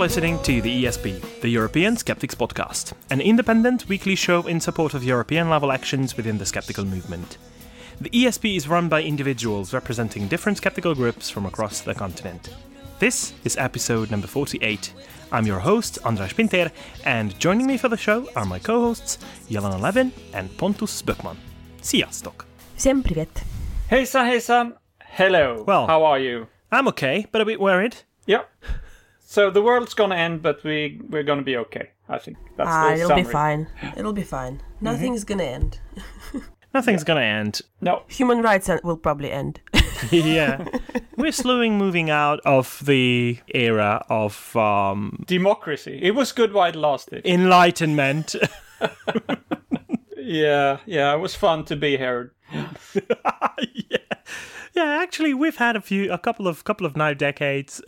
You're listening to the ESP, the European Skeptics Podcast, an independent weekly show in support of European level actions within the skeptical movement. The ESP is run by individuals representing different skeptical groups from across the continent. This is episode number 48. I'm your host, Andras Pinter, and joining me for the show are my co hosts, Jelena Levin and Pontus Böckman. Sziasztok! Всем привет. Hejsan hejsan! Hello! Well- How are you? I'm okay, but a bit worried. Yeah. So the world's gonna end, but we we're gonna be okay. I think that's Ah, the it'll summary. be fine. It'll be fine. Nothing's gonna end. Nothing's gonna end. No, Human rights will probably end. yeah. We're slowly moving out of the era of um, democracy. It was good while it lasted. enlightenment. yeah, yeah. It was fun to be here. yeah. Yeah, actually we've had a few a couple of couple of now decades.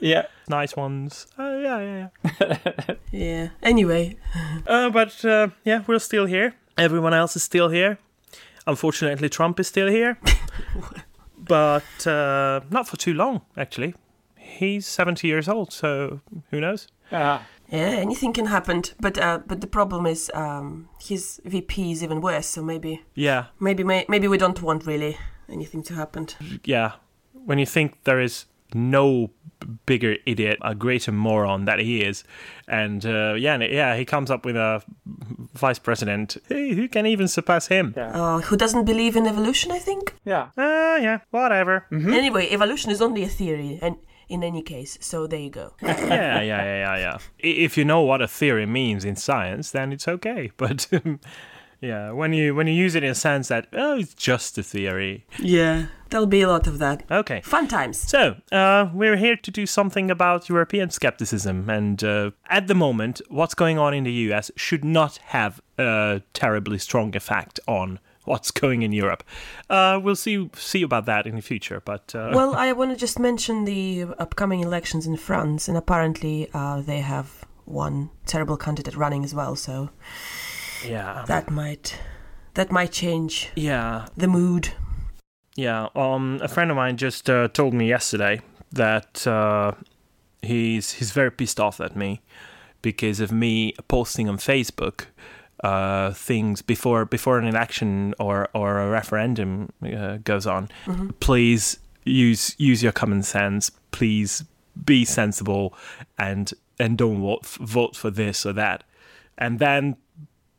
Yeah. nice ones. Uh, yeah, yeah, yeah. Yeah. Anyway, Uh, but uh, yeah, we're still here. Everyone else is still here. Unfortunately, Trump is still here. but uh, not for too long, actually. He's 70 years old, so who knows? Ah, yeah, anything can happen. But uh, but the problem is, um, his VP is even worse. So maybe Yeah, maybe may- maybe we don't want really anything to happen. yeah. When you think there is no bigger idiot, a greater moron that he is, and uh, yeah, yeah, he comes up with a vice president. Hey, who can even surpass him? yeah. Uh, who doesn't believe in evolution? I think. yeah. Ah, yeah, whatever. Anyway, evolution is only a theory, and in any case, so there you go. yeah, yeah, yeah, yeah, yeah. If you know what a theory means in science, then it's okay. But um, yeah, when you when you use it in a sense that oh, it's just a theory. yeah, there'll be a lot of that. Okay. Fun times. So uh, we're here to do something about European skepticism, and uh, at the moment, what's going on in the US should not have a terribly strong effect on what's going in Europe. Uh, we'll see see about that in the future, but uh, well, I want to just mention the upcoming elections in France, and apparently uh, they have one terrible candidate running as well. So yeah, that might that might change yeah. the mood. Yeah, um, a friend of mine just uh, told me yesterday that uh, he's he's very pissed off at me because of me posting on Facebook uh, things before before an election or or a referendum uh, goes on. Please use use your common sense. Please be sensible and and don't vote vote for this or that. And then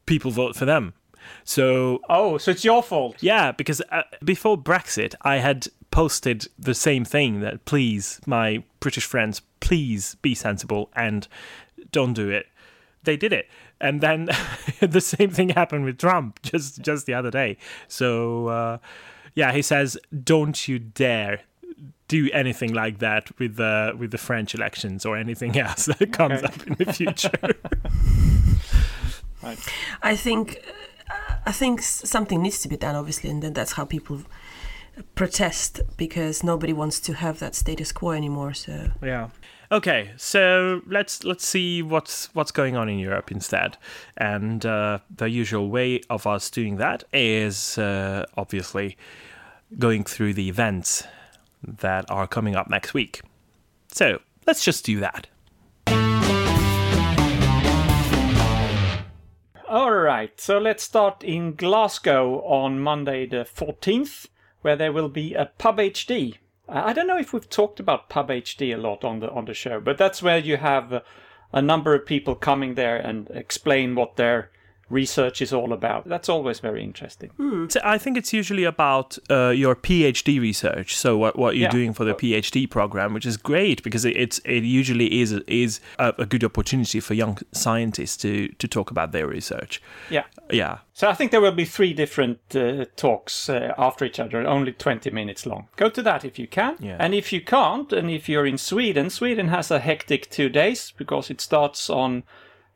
people vote for them. So Oh, so it's your fault. yeah, because uh, before Brexit, I had posted the same thing that please, my British friends, please be sensible and don't do it. They did it, and then the same thing happened with Trump just just the other day. So uh, yeah, he says, "Don't you dare." Do anything like that with the with the French elections or anything else that comes Okay. up in the future. I think I think something needs to be done, obviously, and then that's how people protest because nobody wants to have that status quo anymore. So Yeah. Okay, so let's let's see what's what's going on in Europe instead, and uh, the usual way of us doing that is uh, obviously going through the events that are coming up next week. So let's just do that. All right. So let's start in Glasgow on Monday the 14th, where there will be a Pub PhD. I don't know if we've talked about Pub PhD a lot on the on the show, but that's where you have a number of people coming there and explain what their research is all about. That's always very interesting. So I think it's usually about uh, your PhD research. So what, what you're Yeah. doing for the PhD program, which is great because it, it's it usually is is a, a good opportunity for young scientists to to talk about their research. Yeah. Yeah, So I think there will be three different uh, talks uh, after each other, only 20 minutes long. Go to that if you can. Yeah. And if you can't, and if you're in Sweden, Sweden has a hectic two days because it starts on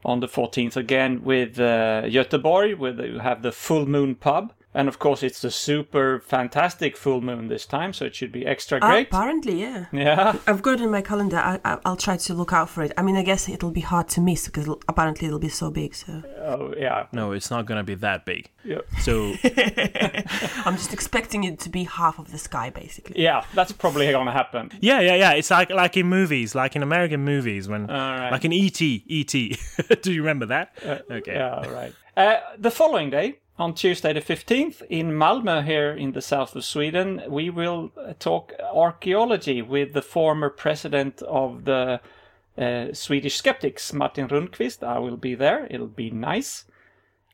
on the 14th again with uh, Göteborg, where you have the Full Moon Pub. And of course, it's the super fantastic full moon this time, so it should be extra Uh, great. apparently, yeah. yeah. I've got it in my calendar. I, I, I'll try to look out for it. I mean, I guess it'll be hard to miss because it'll, apparently it'll be so big. So Oh, yeah. No, it's not going to be that big. Yeah. So I'm just expecting it to be half of the sky, basically. Yeah, that's probably going to happen. yeah, yeah, yeah. It's like like in movies, like in American movies, when All right. like in ET, ET. Do you remember that? okay. Yeah, right. Uh, the following day, on Tuesday the 15th, in Malmö, here in the south of Sweden, we will uh, talk archaeology with the former president of the uh, Swedish Skeptics, Martin Rundkvist. I will be there. It'll be nice.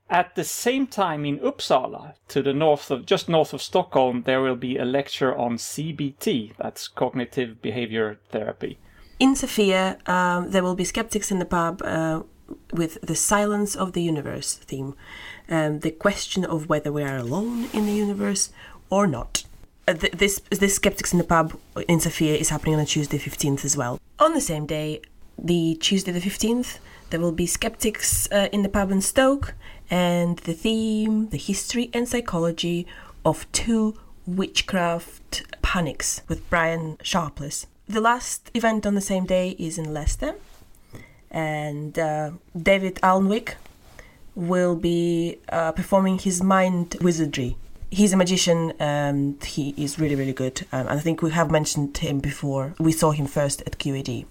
At the same time in Uppsala, to the north of just north of Stockholm, there will be a lecture on CBT, that's cognitive behavior therapy. In Sofia, um, there will be skeptics in the pub uh, with the silence of the universe theme, um, the question of whether we are alone in the universe or not. Uh, th- this this skeptics in the pub in Sofia is happening on Tuesday 15th as well. On the same day, the Tuesday the 15th, there will be skeptics uh, in the pub in Stoke, and the theme, the history and psychology of two witchcraft panics with Brian Sharpless. The last event on the same day is in Leicester, and uh, David Alnwick will be uh, performing his mind wizardry. He's a magician and he is really, really good. Um, I think we have mentioned him before. We saw him first at QED.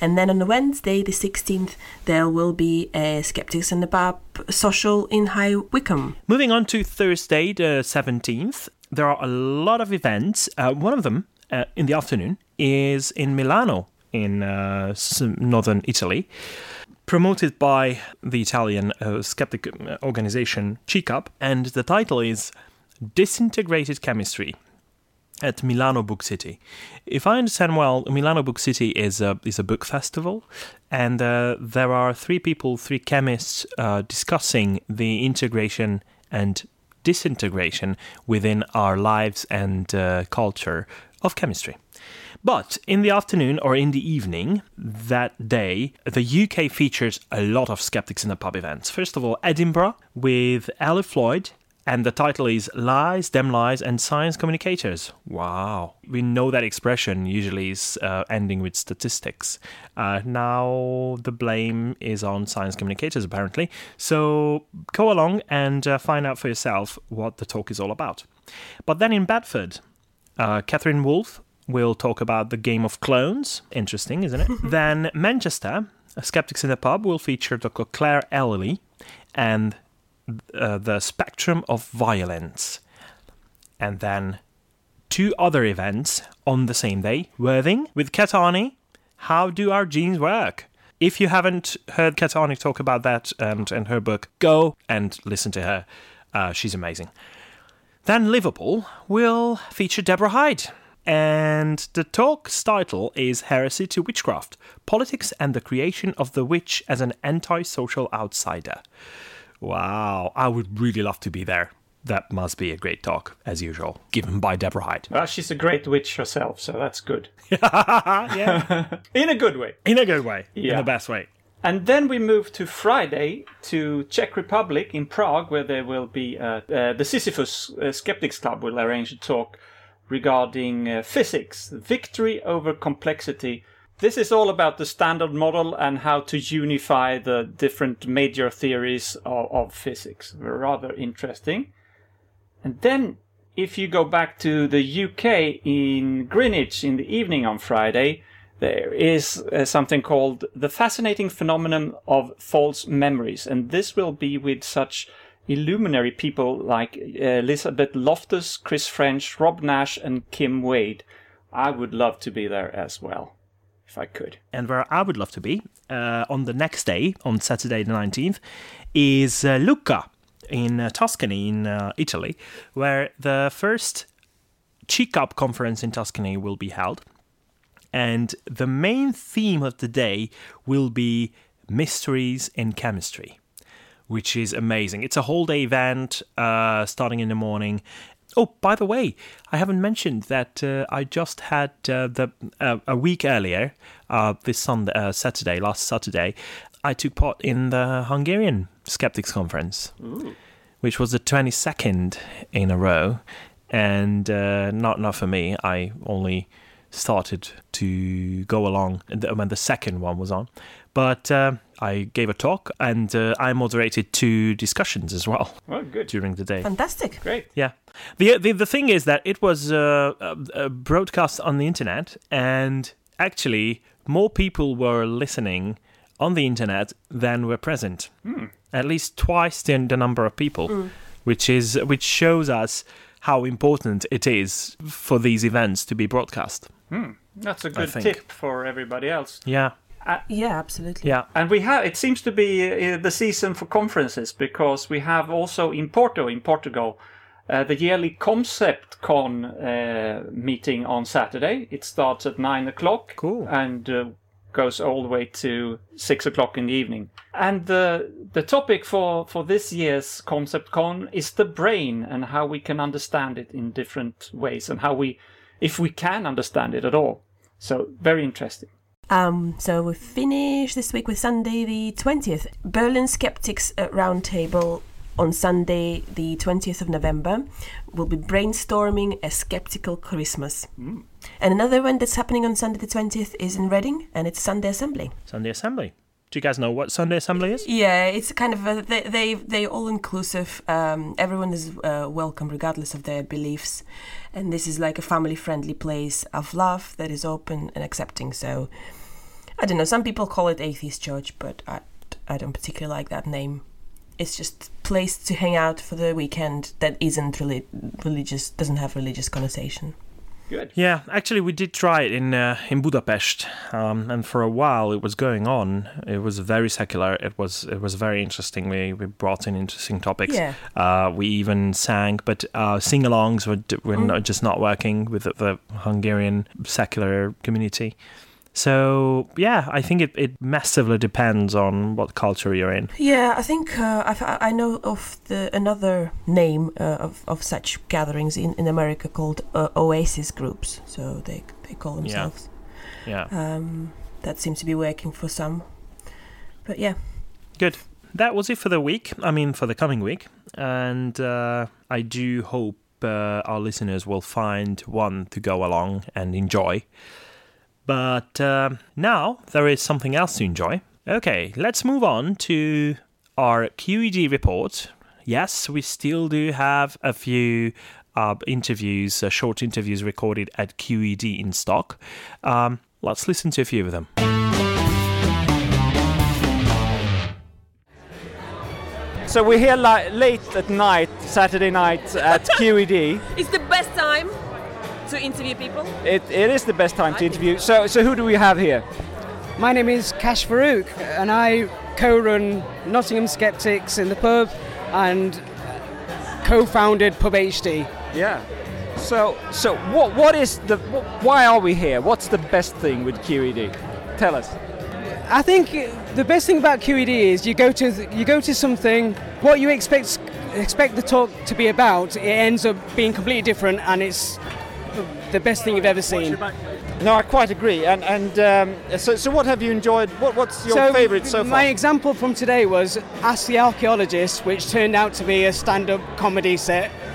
And then on Wednesday, the 16th, there will be a Skeptics and the Pub social in High Wycombe. Moving on to Thursday, the 17th, there are a lot of events. Uh, one of them uh, in the afternoon is in Milano, in uh, northern Italy, promoted by the Italian uh, skeptic uh, organization CICAP, and the title is Disintegrated Chemistry at Milano Book City. If I understand well, Milano Book City is a is a book festival, and uh, there are three people, three chemists, uh, discussing the integration and disintegration within our lives and uh, culture of chemistry. But in the afternoon or in the evening that day, the UK features a lot of Skeptics in the Pub events. First of all, Edinburgh with Ali Floyd, and the title is Lies, Dem Lies, and Science Communicators. Wow. We know that expression usually is uh, ending with statistics. Uh, now the blame is on science communicators, apparently. So go along and uh, find out for yourself what the talk is all about. But then in Bedford, uh, Catherine Wolfe will talk about the game of clones. Interesting, isn't it? then Manchester, Skeptics in the Pub, will feature Dr. Claire Ellery and uh, the spectrum of violence. And then two other events on the same day Worthing with Kat Arney. How do our genes work? If you haven't heard Kat Arney talk about that and, and her book, go and listen to her. Uh, she's amazing. Then Liverpool will feature Deborah Hyde. And the talk's title is Heresy to Witchcraft Politics and the Creation of the Witch as an Antisocial Outsider. Wow, I would really love to be there. That must be a great talk, as usual, given by Deborah Hyde. Well, she's a great witch herself, so that's good. yeah, In a good way. in a good way, in Yeah. the best way. And then we move to Friday to Czech Republic in Prague, where there will be uh, uh, the Sisyphus uh, Skeptics Club will arrange a talk regarding uh, physics, victory over complexity. This is all about the standard model and how to unify the different major theories of, of physics. Rather interesting. And then, if you go back to the UK in Greenwich in the evening on Friday, there is uh, something called the fascinating phenomenon of false memories, and this will be with such illuminary people like uh, Elizabeth Loftus, Chris French, Rob Nash, and Kim Wade. I would love to be there as well, if I could. And where I would love to be uh, on the next day, on Saturday the 19th, is uh, Lucca in uh, Tuscany, in uh, Italy, where the first CICAP conference in Tuscany will be held. And the main theme of the day will be mysteries in chemistry, which is amazing. It's a whole day event uh, starting in the morning. Oh, by the way, I haven't mentioned that uh, I just had uh, the uh, a week earlier, uh, this Sunday, uh, Saturday, last Saturday, I took part in the Hungarian Skeptics Conference, which was the 22nd in a row, and uh, not not for me. I only started to go along when the second one was on, but uh, I gave a talk and uh, I moderated two discussions as well Well, good. during the day. Fantastic. Great. Yeah. The, the the thing is that it was uh, uh, uh, broadcast on the internet, and actually more people were listening on the internet than were present. At least twice the, the number of people, which is which shows us how important it is for these events to be broadcast. That's a good tip for everybody else. Yeah. Yeah, absolutely. Yeah. And we have, it seems to be uh, the season for conferences because we have also in Porto, in Portugal, uh, the yearly Concept Con uh, meeting on Saturday. It starts at nine o'clock. Cool. And uh, goes all the way to six o'clock in the evening. And the, the topic for, for this year's Concept Con is the brain and how we can understand it in different ways and how we, if we can understand it at all. So, very interesting. Um, so we finish this week with Sunday the 20th. Berlin Skeptics Roundtable on Sunday the 20th of November will be brainstorming a skeptical Christmas. And another one that's happening on Sunday the 20th is in Reading and it's Sunday Assembly. Sunday Assembly. Do you guys know what Sunday Assembly is? Yeah, it's kind of a, they they they all inclusive. Um, everyone is uh, welcome regardless of their beliefs, and this is like a family friendly place of love that is open and accepting. So, I don't know. Some people call it atheist church, but I I don't particularly like that name. It's just place to hang out for the weekend that isn't really religious, doesn't have religious connotation. Good. Yeah, actually, we did try it in uh, in Budapest, um, and for a while it was going on. It was very secular. It was it was very interesting. We we brought in interesting topics. Yeah. Uh, we even sang, but uh, sing-alongs were d- were not, just not working with the, the Hungarian secular community. So yeah, I think it, it massively depends on what culture you're in. Yeah, I think uh, I've, I know of the another name uh, of, of such gatherings in, in America called uh, Oasis groups. So they they call themselves. Yeah, Um, that seems to be working for some. But yeah, good. That was it for the week. I mean, for the coming week, and uh, I do hope uh, our listeners will find one to go along and enjoy. But um now there is something else to enjoy. Okay, let's move on to our QED report. Yes, we still do have a few uh, interviews, uh, short interviews recorded at QED in stock. Um, let's listen to a few of them. So we're here li- late at night, Saturday night at QED. It's the best time to interview people. It, it is the best time to interview. So, so who do we have here? My name is Kash Farooq, and I co-run Nottingham Skeptics in the pub, and co-founded Pub PhD. Yeah. So, so what, what is the, why are we here? What's the best thing with QED? Tell us. I think the best thing about QED is you go to you go to something what you expect expect the talk to be about. It ends up being completely different, and it's the best thing you've ever seen. No, I quite agree. And and um, so, so what have you enjoyed? What, what's your favourite so far? My example from today was Ask the Archaeologist, which turned out to be a stand-up comedy set s-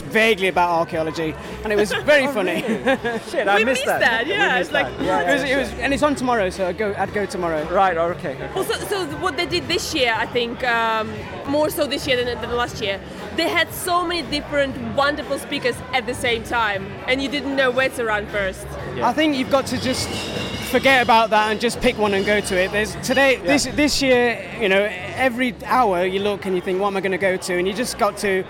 vaguely about archaeology, and it was very funny. Shit, I We missed missed that. that, yeah, missed it's like- that. Yeah, It yeah, was, it was, and it's on tomorrow, so I'd go, I'd go tomorrow. Right. Okay. Also, so what they did this year, I think, um, more so this year than, than last year, they had so many different wonderful speakers at the same time, and you didn't know where to run first. I think you've got to just forget about that and just pick one and go to it. There's today, this this year, you know, every hour you look and you think, what am I going to go to? And you just got to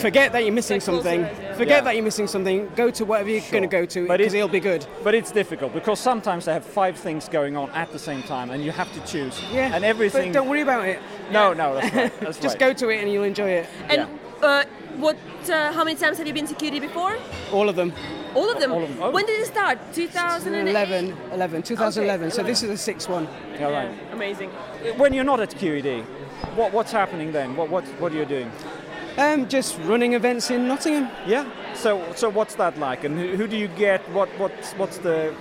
forget that you're missing Stay close to something. Forget Yeah. that you're missing something. Go to whatever you're going to go to But because it- it'll be good. But it's difficult because sometimes they have five things going on at the same time, and you have to choose. Yeah. And everything. But don't worry about it. No, no, that's right. That's Just right. go to it and you'll enjoy it. And uh, what? Uh, how many times have you been to QED before? All of them. All of them. All of them. Oh. When did it start? 2011. 11, 11, 2011. So this is the sixth one. Yeah, right. Amazing. When you're not at QED, what, what's happening then? What, what, what are you doing? Um, just running events in Nottingham. Yeah. So, so what's that like? And who, who do you get? What, what's, what's the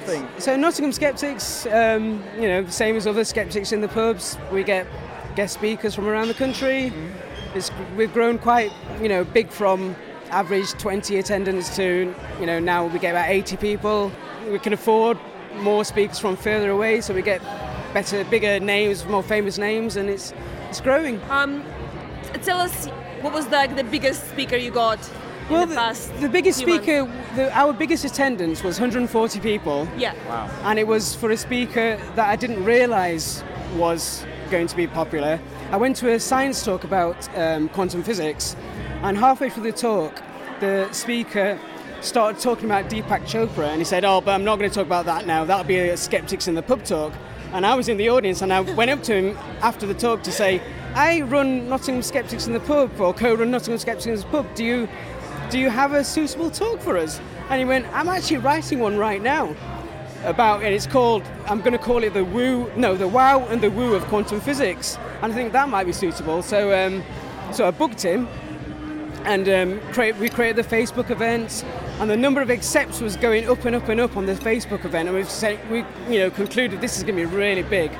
thing? So Nottingham Skeptics, um, you know, same as other skeptics in the pubs, we get guest speakers from around the country. It's, we've grown quite, you know, big from average 20 attendance to, you know, now we get about 80 people. We can afford more speakers from further away, so we get better, bigger names, more famous names, and it's it's growing. Um, tell us what was like the biggest speaker you got in Well, the past. the biggest few speaker, the, our biggest attendance was 140 people. Yeah. Wow. And it was for a speaker that I didn't realise was going to be popular. I went to a science talk about um, quantum physics, and halfway through the talk, the speaker started talking about Deepak Chopra, and he said, "Oh, but I'm not going to talk about that now. That'll be a skeptics in the pub talk." And I was in the audience, and I went up to him after the talk to say, "I run Nottingham Skeptics in the pub, or co-run Nottingham Skeptics in the pub. Do you, do you have a suitable talk for us?" And he went, "I'm actually writing one right now." about and it's called I'm going to call it the woo no the wow and the woo of quantum physics and I think that might be suitable so um, so I booked him and um, create, we created the Facebook event and the number of accepts was going up and up and up on the Facebook event and we've said, we you know concluded this is going to be really big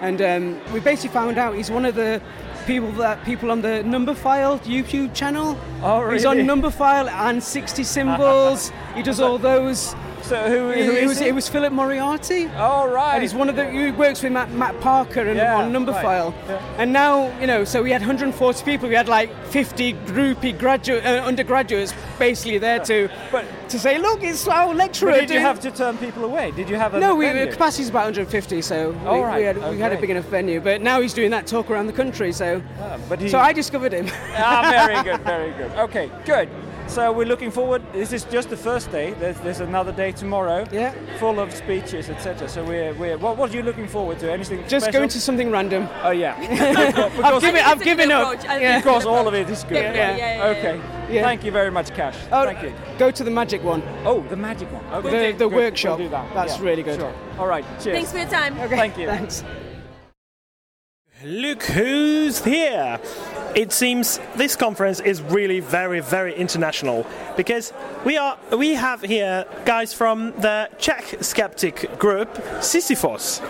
and um, we basically found out he's one of the people that people on the Numberphile YouTube channel. Oh, really? he's on Numberphile and 60 symbols. He does all those So who, it, who it is was, he? it was Philip Moriarty. Oh right. And he's one of the he works with Matt, Matt Parker and Yeah, on Number right. File. Yeah. And now you know, so we had 140 people. We had like 50 groupie graduate uh, undergraduates basically there to But- to say, look, it's our lecturer. Did you have to turn people away? Did you have a No, we, venue? the capacity's about 150, so we, Oh, right. we, had, we had a big enough venue. But now he's doing that talk around the country, so Ah, but he, so I discovered him. ah, very good, very good. Okay, good. So we're looking forward. This is just the first day. There's, there's another day tomorrow. Yeah. Full of speeches, etc. So we're, we're what, what are you looking forward to? Anything Just special? going to something random. Oh yeah. I've given, I've given up. approach. I Yeah. think because all of it is good. Yeah, yeah, yeah, yeah, okay. yeah. Thank you very much, Kash. Oh, Thank you. Go to the magic one. Oh, the magic one. Okay. The- the workshop. We'll do that. That's Yeah, really good. Sure. All right. Cheers. Thanks for your time. Okay. Thank you. Thanks. Look who's here! It seems this conference is really very, very international because we are we have here guys from the Czech skeptic group Sisyphos.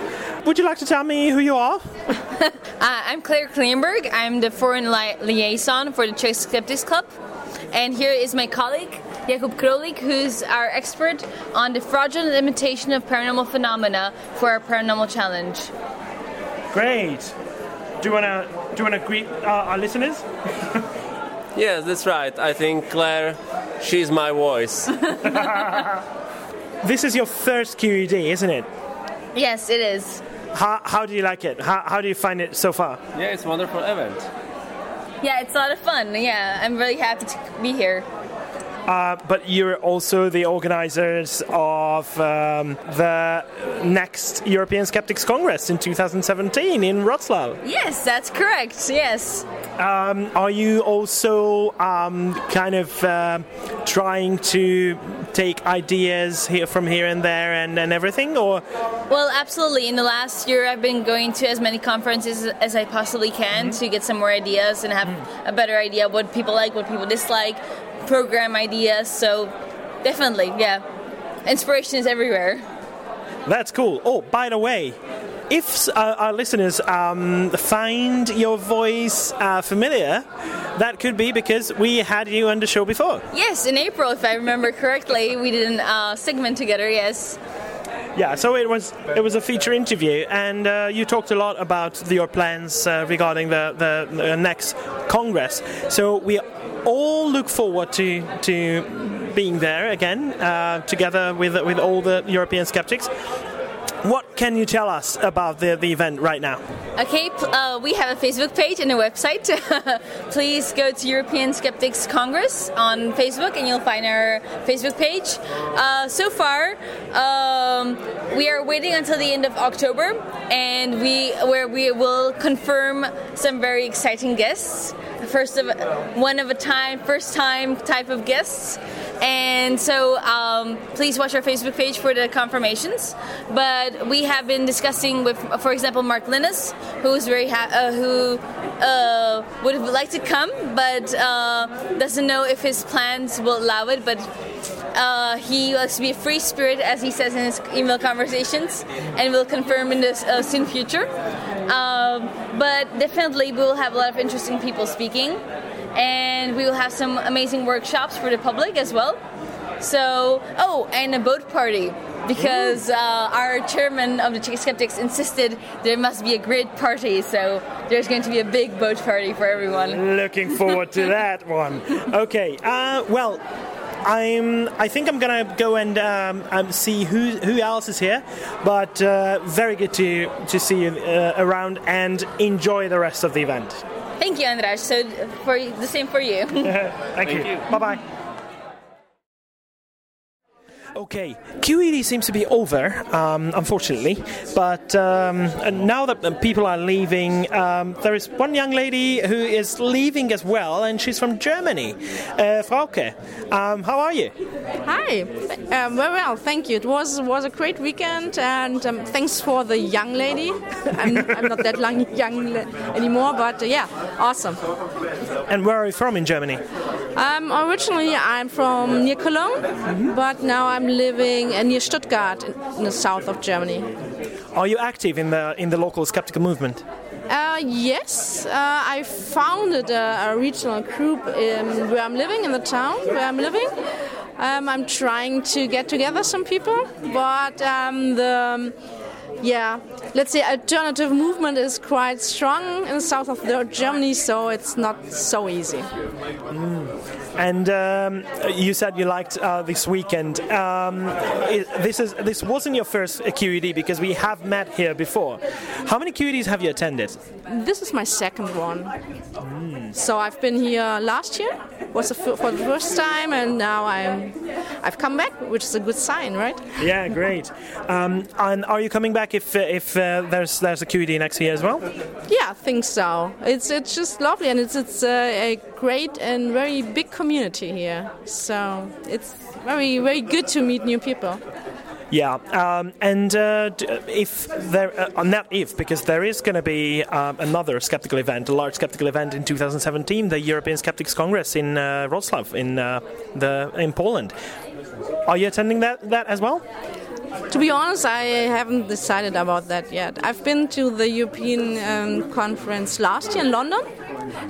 Would you like to tell me who you are? Uh, I'm Claire Klingenberg. I'm the foreign li- liaison for the Czech Skeptics Club. And here is my colleague, Jakub Kroulik, who's our expert on the fraudulent imitation of paranormal phenomena for our paranormal challenge. Great. Do you wanna do you wanna greet uh, our listeners? Yes, that's right. I think Claire, she's my voice. This is your first QED, isn't it? Yes, it is. How, how do you like it? How, how do you find it so far? yeah, it's a wonderful event. Yeah, it's a lot of fun. Yeah, I'm really happy to be here. Uh, but you're also the organizers of um, the next European Skeptics Congress in 2017 in Wroclaw. Yes, that's correct. Yes. Um, are you also um, kind of uh, trying to take ideas here from here and there and, and everything, or Well, absolutely. In the last year, I've been going to as many conferences as I possibly can to get some more ideas and have a better idea what people like, what people dislike, program ideas. So, definitely, yeah. Inspiration is everywhere. That's cool. Oh, by the way, if uh, our listeners um, find your voice uh, familiar, that could be because we had you on the show before. Yes, in April, if I remember correctly, we did a uh, segment together. Yes. Yeah, so it was it was a feature interview, and uh, you talked a lot about your plans uh, regarding the, the the next Congress. So we all look forward to to being there again, uh, together with with all the European skeptics. What can you tell us about the, the event right now? Okay, uh, we have a Facebook page and a website. Please go to European Skeptics Congress on Facebook and you'll find our Facebook page. Uh, so far, um, we are waiting until the end of October and we where we will confirm some very exciting guests. First of one of a time, first time type of guests. And so um, please watch our Facebook page for the confirmations. But we have been discussing with, for example, Mark Linus, who is very ha- uh, who uh, would have liked to come, but uh, doesn't know if his plans will allow it. But uh, he likes to be a free spirit, as he says in his email conversations, and will confirm in the uh, soon future. Um, but definitely we will have a lot of interesting people speaking, and we will have some amazing workshops for the public as well. So, oh, and a boat party because uh, our chairman of the Czech Skeptics insisted there must be a great party, so there's going to be a big boat party for everyone. Looking forward to that one. Okay, uh, well. I'm. I think I'm gonna go and um, um, see who who else is here, but uh, very good to to see you uh, around and enjoy the rest of the event. Thank you, Andras. So, for the same for you. Thank, you. Bye bye. Okay, QED seems to be over, um, unfortunately. But um, and now that uh, people are leaving, um, there is one young lady who is leaving as well, and she's from Germany. Uh, Frauke, um, how are you? Hi, um, very well, thank you. It was was a great weekend, and um, thanks for the young lady. I'm, I'm not that long, young anymore, but uh, yeah, awesome. And where are you from in Germany? Um, originally, I'm from near Cologne, but now I'm living uh, near Stuttgart in, the south of Germany. Are you active in the in the local skeptical movement? Uh, yes, uh, I founded a, a regional group in, where I'm living in the town where I'm living. Um, I'm trying to get together some people, but um, the yeah, let's say alternative movement is quite strong in the south of Germany, so it's not so easy. And um, you said you liked uh, this weekend. Um, i this is this wasn't your first QED because we have met here before. How many QEDs have you attended? This is my second one. So I've been here last year, was for the first time, and now I'm I've come back, which is a good sign, right? Yeah, great. Um, and are you coming back if uh, if uh, there's there's a QED next year as well? Yeah, I think so. It's it's just lovely, and it's it's a, a great and very big community here. So it's very very good to meet new people. Yeah, um, and uh, if there, uh, not if, because there is going to be um, another skeptical event, a large skeptical event in 2017, the European Skeptics Congress in uh, Wrocław, in uh, the in Poland. Are you attending that that as well? To be honest, I haven't decided about that yet. I've been to the European um, conference last year in London,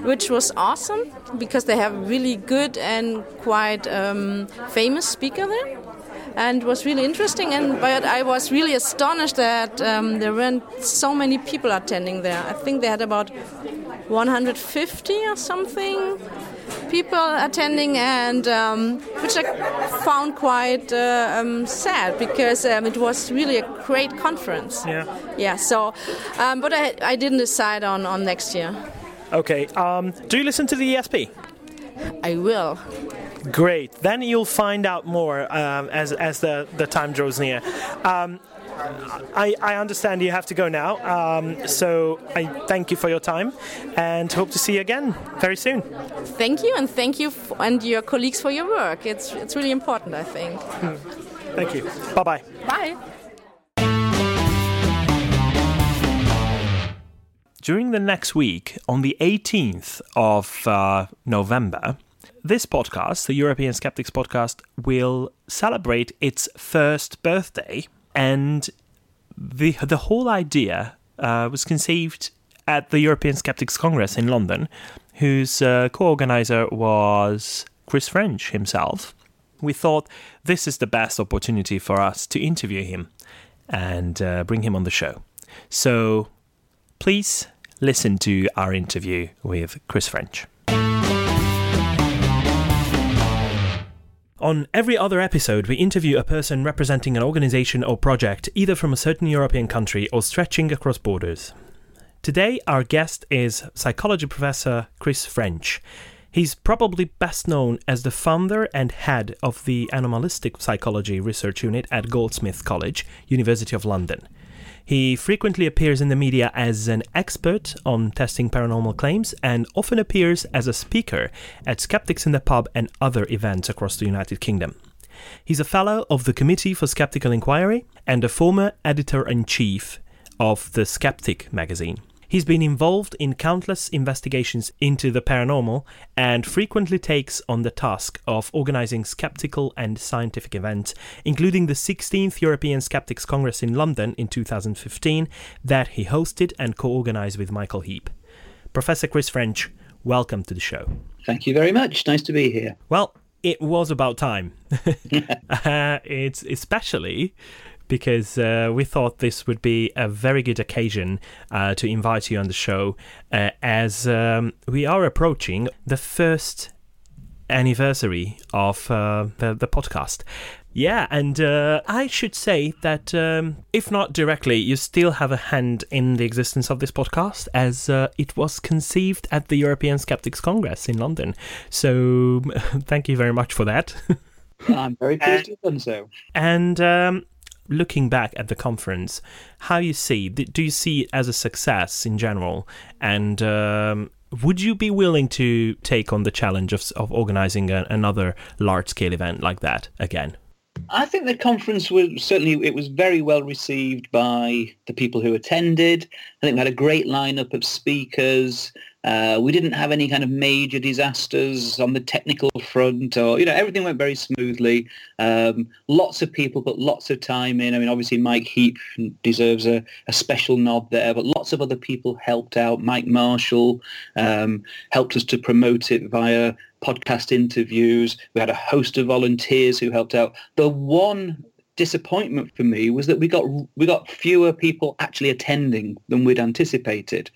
which was awesome because they have really good and quite um, famous speaker there. And it was really interesting, and but I was really astonished that um, there weren't so many people attending there. I think they had about 150 or something people attending, and um, which I found quite uh, um, sad because um, it was really a great conference. Yeah. Yeah. So, um, but I, I didn't decide on, on next year. Okay. Um, do you listen to the ESP? I will. Great. Then you'll find out more um, as as the the time draws near. Um, I, I understand you have to go now, um, so I thank you for your time and hope to see you again very soon. Thank you, and thank you f- and your colleagues for your work. It's it's really important, I think. Thank you. Bye bye bye. During the next week, on the 18th of uh, November, this podcast, the European Skeptics podcast, will celebrate its first birthday. And the, the whole idea uh, was conceived at the European Skeptics Congress in London, whose uh, co organizer was Chris French himself. We thought this is the best opportunity for us to interview him and uh, bring him on the show. So please listen to our interview with Chris French. On every other episode, we interview a person representing an organization or project, either from a certain European country or stretching across borders. Today, our guest is psychology professor Chris French. He's probably best known as the founder and head of the Anomalistic Psychology Research Unit at Goldsmith College, University of London. He frequently appears in the media as an expert on testing paranormal claims and often appears as a speaker at Skeptics in the Pub and other events across the United Kingdom. He's a fellow of the Committee for Skeptical Inquiry and a former editor in chief of The Skeptic magazine. He's been involved in countless investigations into the paranormal and frequently takes on the task of organizing skeptical and scientific events, including the 16th European Skeptics Congress in London in 2015 that he hosted and co organized with Michael Heap. Professor Chris French, welcome to the show. Thank you very much. Nice to be here. Well, it was about time. uh, it's especially because uh, we thought this would be a very good occasion uh, to invite you on the show uh, as um, we are approaching the first anniversary of uh, the, the podcast. Yeah, and uh, I should say that um, if not directly, you still have a hand in the existence of this podcast as uh, it was conceived at the European Skeptics Congress in London. So thank you very much for that. I'm very pleased to have done so. And um, looking back at the conference, how you see do you see it as a success in general? And um, would you be willing to take on the challenge of, of organizing a, another large scale event like that again? I think the conference was certainly it was very well received by the people who attended. I think we had a great lineup of speakers. Uh, we didn't have any kind of major disasters on the technical front, or you know, everything went very smoothly. Um, lots of people put lots of time in. I mean, obviously Mike Heap deserves a, a special nod there, but lots of other people helped out. Mike Marshall um, helped us to promote it via podcast interviews. We had a host of volunteers who helped out. The one disappointment for me was that we got we got fewer people actually attending than we'd anticipated,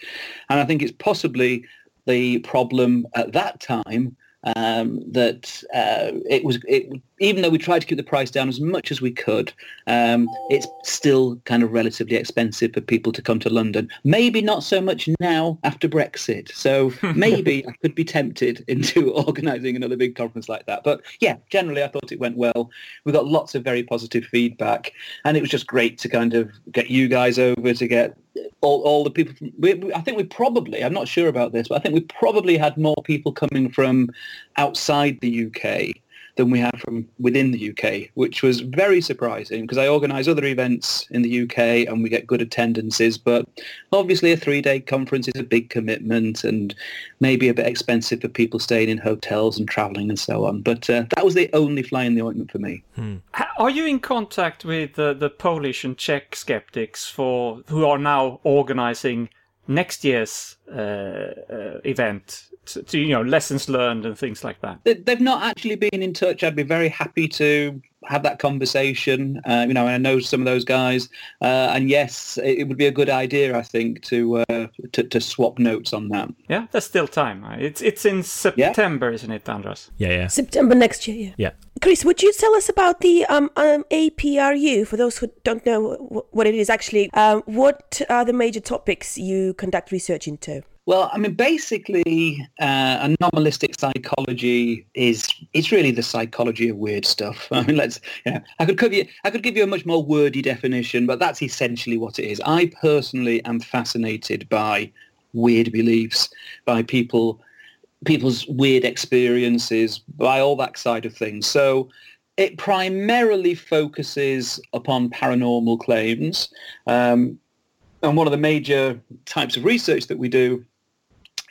and I think it's possibly the problem at that time um, that uh, it was it, even though we tried to keep the price down as much as we could, um, it's still kind of relatively expensive for people to come to London. Maybe not so much now after Brexit. So maybe I could be tempted into organising another big conference like that. But yeah, generally I thought it went well. We got lots of very positive feedback, and it was just great to kind of get you guys over to get all, all the people. From, we, I think we probably, I'm not sure about this, but I think we probably had more people coming from outside the UK than we had from within the UK, which was very surprising because I organise other events in the UK and we get good attendances. But obviously, a three-day conference is a big commitment and maybe a bit expensive for people staying in hotels and travelling and so on. But uh, that was the only fly in the ointment for me. Hmm. Are you in contact with uh, the Polish and Czech skeptics for who are now organising? next year's uh, uh, event to, to, you know lessons learned and things like that they've not actually been in touch i'd be very happy to have that conversation. Uh, you know, I know some of those guys, uh, and yes, it, it, would be a good idea, I think, to, uh, to, to swap notes on that. Yeah, there's still time. It's it's in September, yeah. isn't it, Andras? Yeah, yeah. September next year. Yeah. Yeah. Chris, would you tell us about the um, um, APRU for those who don't know what it is actually? Um, what are the major topics you conduct research into? Well, I mean, basically, uh, anomalistic psychology is it's really the psychology of weird stuff. I mean, let's yeah. I could give you I could give you a much more wordy definition, but that's essentially what it is. I personally am fascinated by weird beliefs, by people people's weird experiences, by all that side of things. So it primarily focuses upon paranormal claims. Um, and one of the major types of research that we do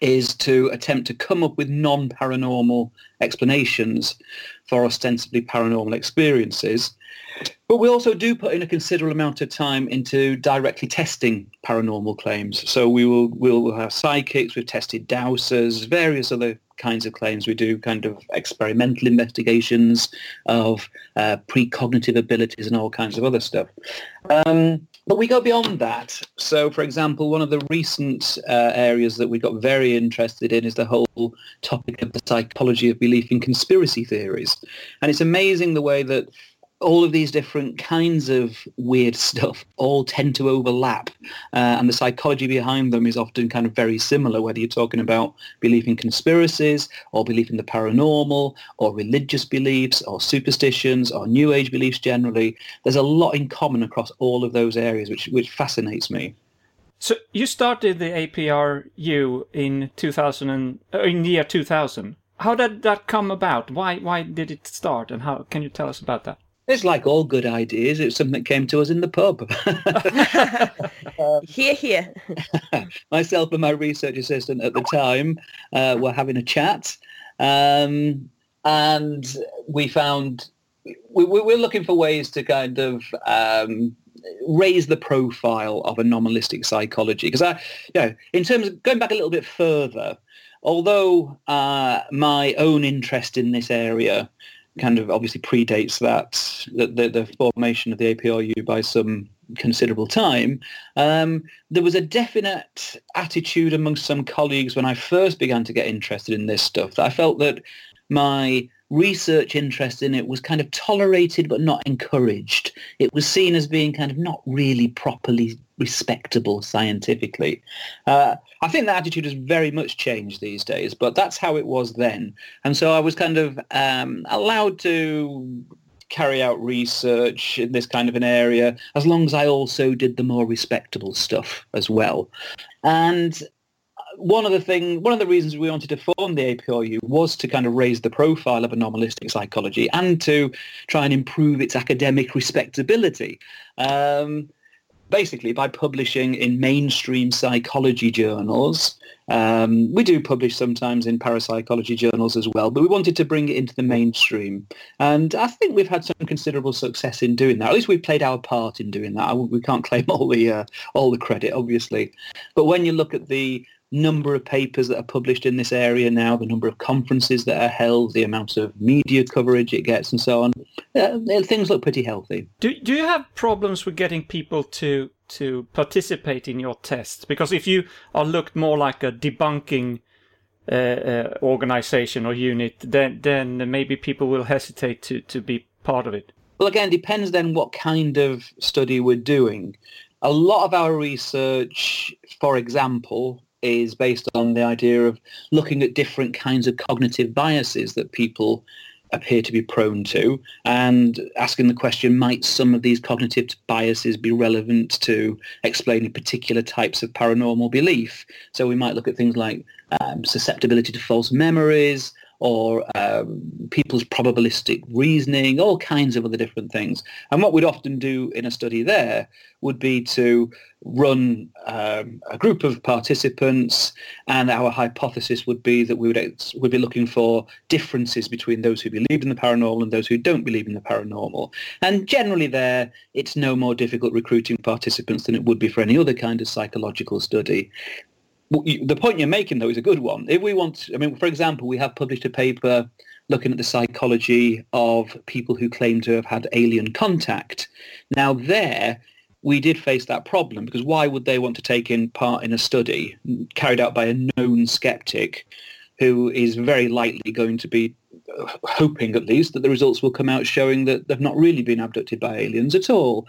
is to attempt to come up with non-paranormal explanations for ostensibly paranormal experiences. But we also do put in a considerable amount of time into directly testing paranormal claims. So we will we'll have psychics, we've tested dowsers, various other kinds of claims. We do kind of experimental investigations of uh, precognitive abilities and all kinds of other stuff. Um, but we go beyond that. So, for example, one of the recent uh, areas that we got very interested in is the whole topic of the psychology of belief in conspiracy theories. And it's amazing the way that all of these different kinds of weird stuff all tend to overlap uh, and the psychology behind them is often kind of very similar whether you're talking about belief in conspiracies or belief in the paranormal or religious beliefs or superstitions or new age beliefs generally. There's a lot in common across all of those areas which which fascinates me. So you started the APRU in 2000 and, uh, in the year 2000 how did that come about? Why why did it start and how can you tell us about that It's like all good ideas. It's something that came to us in the pub. here, here. Myself and my research assistant at the time uh, were having a chat, um, and we found we, we we're looking for ways to kind of um, raise the profile of anomalistic psychology because I, you know, in terms of going back a little bit further, although uh, my own interest in this area kind of obviously predates that the, the, formation of the APRU by some considerable time, um, there was a definite attitude amongst some colleagues when I first began to get interested in this stuff that I felt that my research interest in it was kind of tolerated but not encouraged. It was seen as being kind of not really properly respectable scientifically. Uh, I think that attitude has very much changed these days, but that's how it was then. And so I was kind of um, allowed to carry out research in this kind of an area as long as I also did the more respectable stuff as well. And one of the thing, one of the reasons we wanted to form the APRU was to kind of raise the profile of anomalistic psychology and to try and improve its academic respectability. Um, basically, by publishing in mainstream psychology journals. Um, we do publish sometimes in parapsychology journals as well, but we wanted to bring it into the mainstream. And I think we've had some considerable success in doing that. At least we've played our part in doing that. We can't claim all the uh, all the credit, obviously. But when you look at the number of papers that are published in this area now, the number of conferences that are held, the amount of media coverage it gets, and so on. Uh, things look pretty healthy. Do Do you have problems with getting people to to participate in your tests? Because if you are looked more like a debunking uh, uh, organization or unit, then then maybe people will hesitate to to be part of it. Well, again, depends then what kind of study we're doing. A lot of our research, for example, is based on the idea of looking at different kinds of cognitive biases that people appear to be prone to and asking the question, might some of these cognitive biases be relevant to explaining particular types of paranormal belief? So we might look at things like um, susceptibility to false memories, or um, people's probabilistic reasoning, all kinds of other different things. And what we'd often do in a study there would be to run um, a group of participants, and our hypothesis would be that we would would be looking for differences between those who believe in the paranormal and those who don't believe in the paranormal. And generally, there it's no more difficult recruiting participants than it would be for any other kind of psychological study the point you're making though is a good one. If we want, I mean, for example, we have published a paper looking at the psychology of people who claim to have had alien contact. Now there, we did face that problem because why would they want to take in part in a study carried out by a known skeptic who is very likely going to be uh, hoping at least that the results will come out showing that they've not really been abducted by aliens at all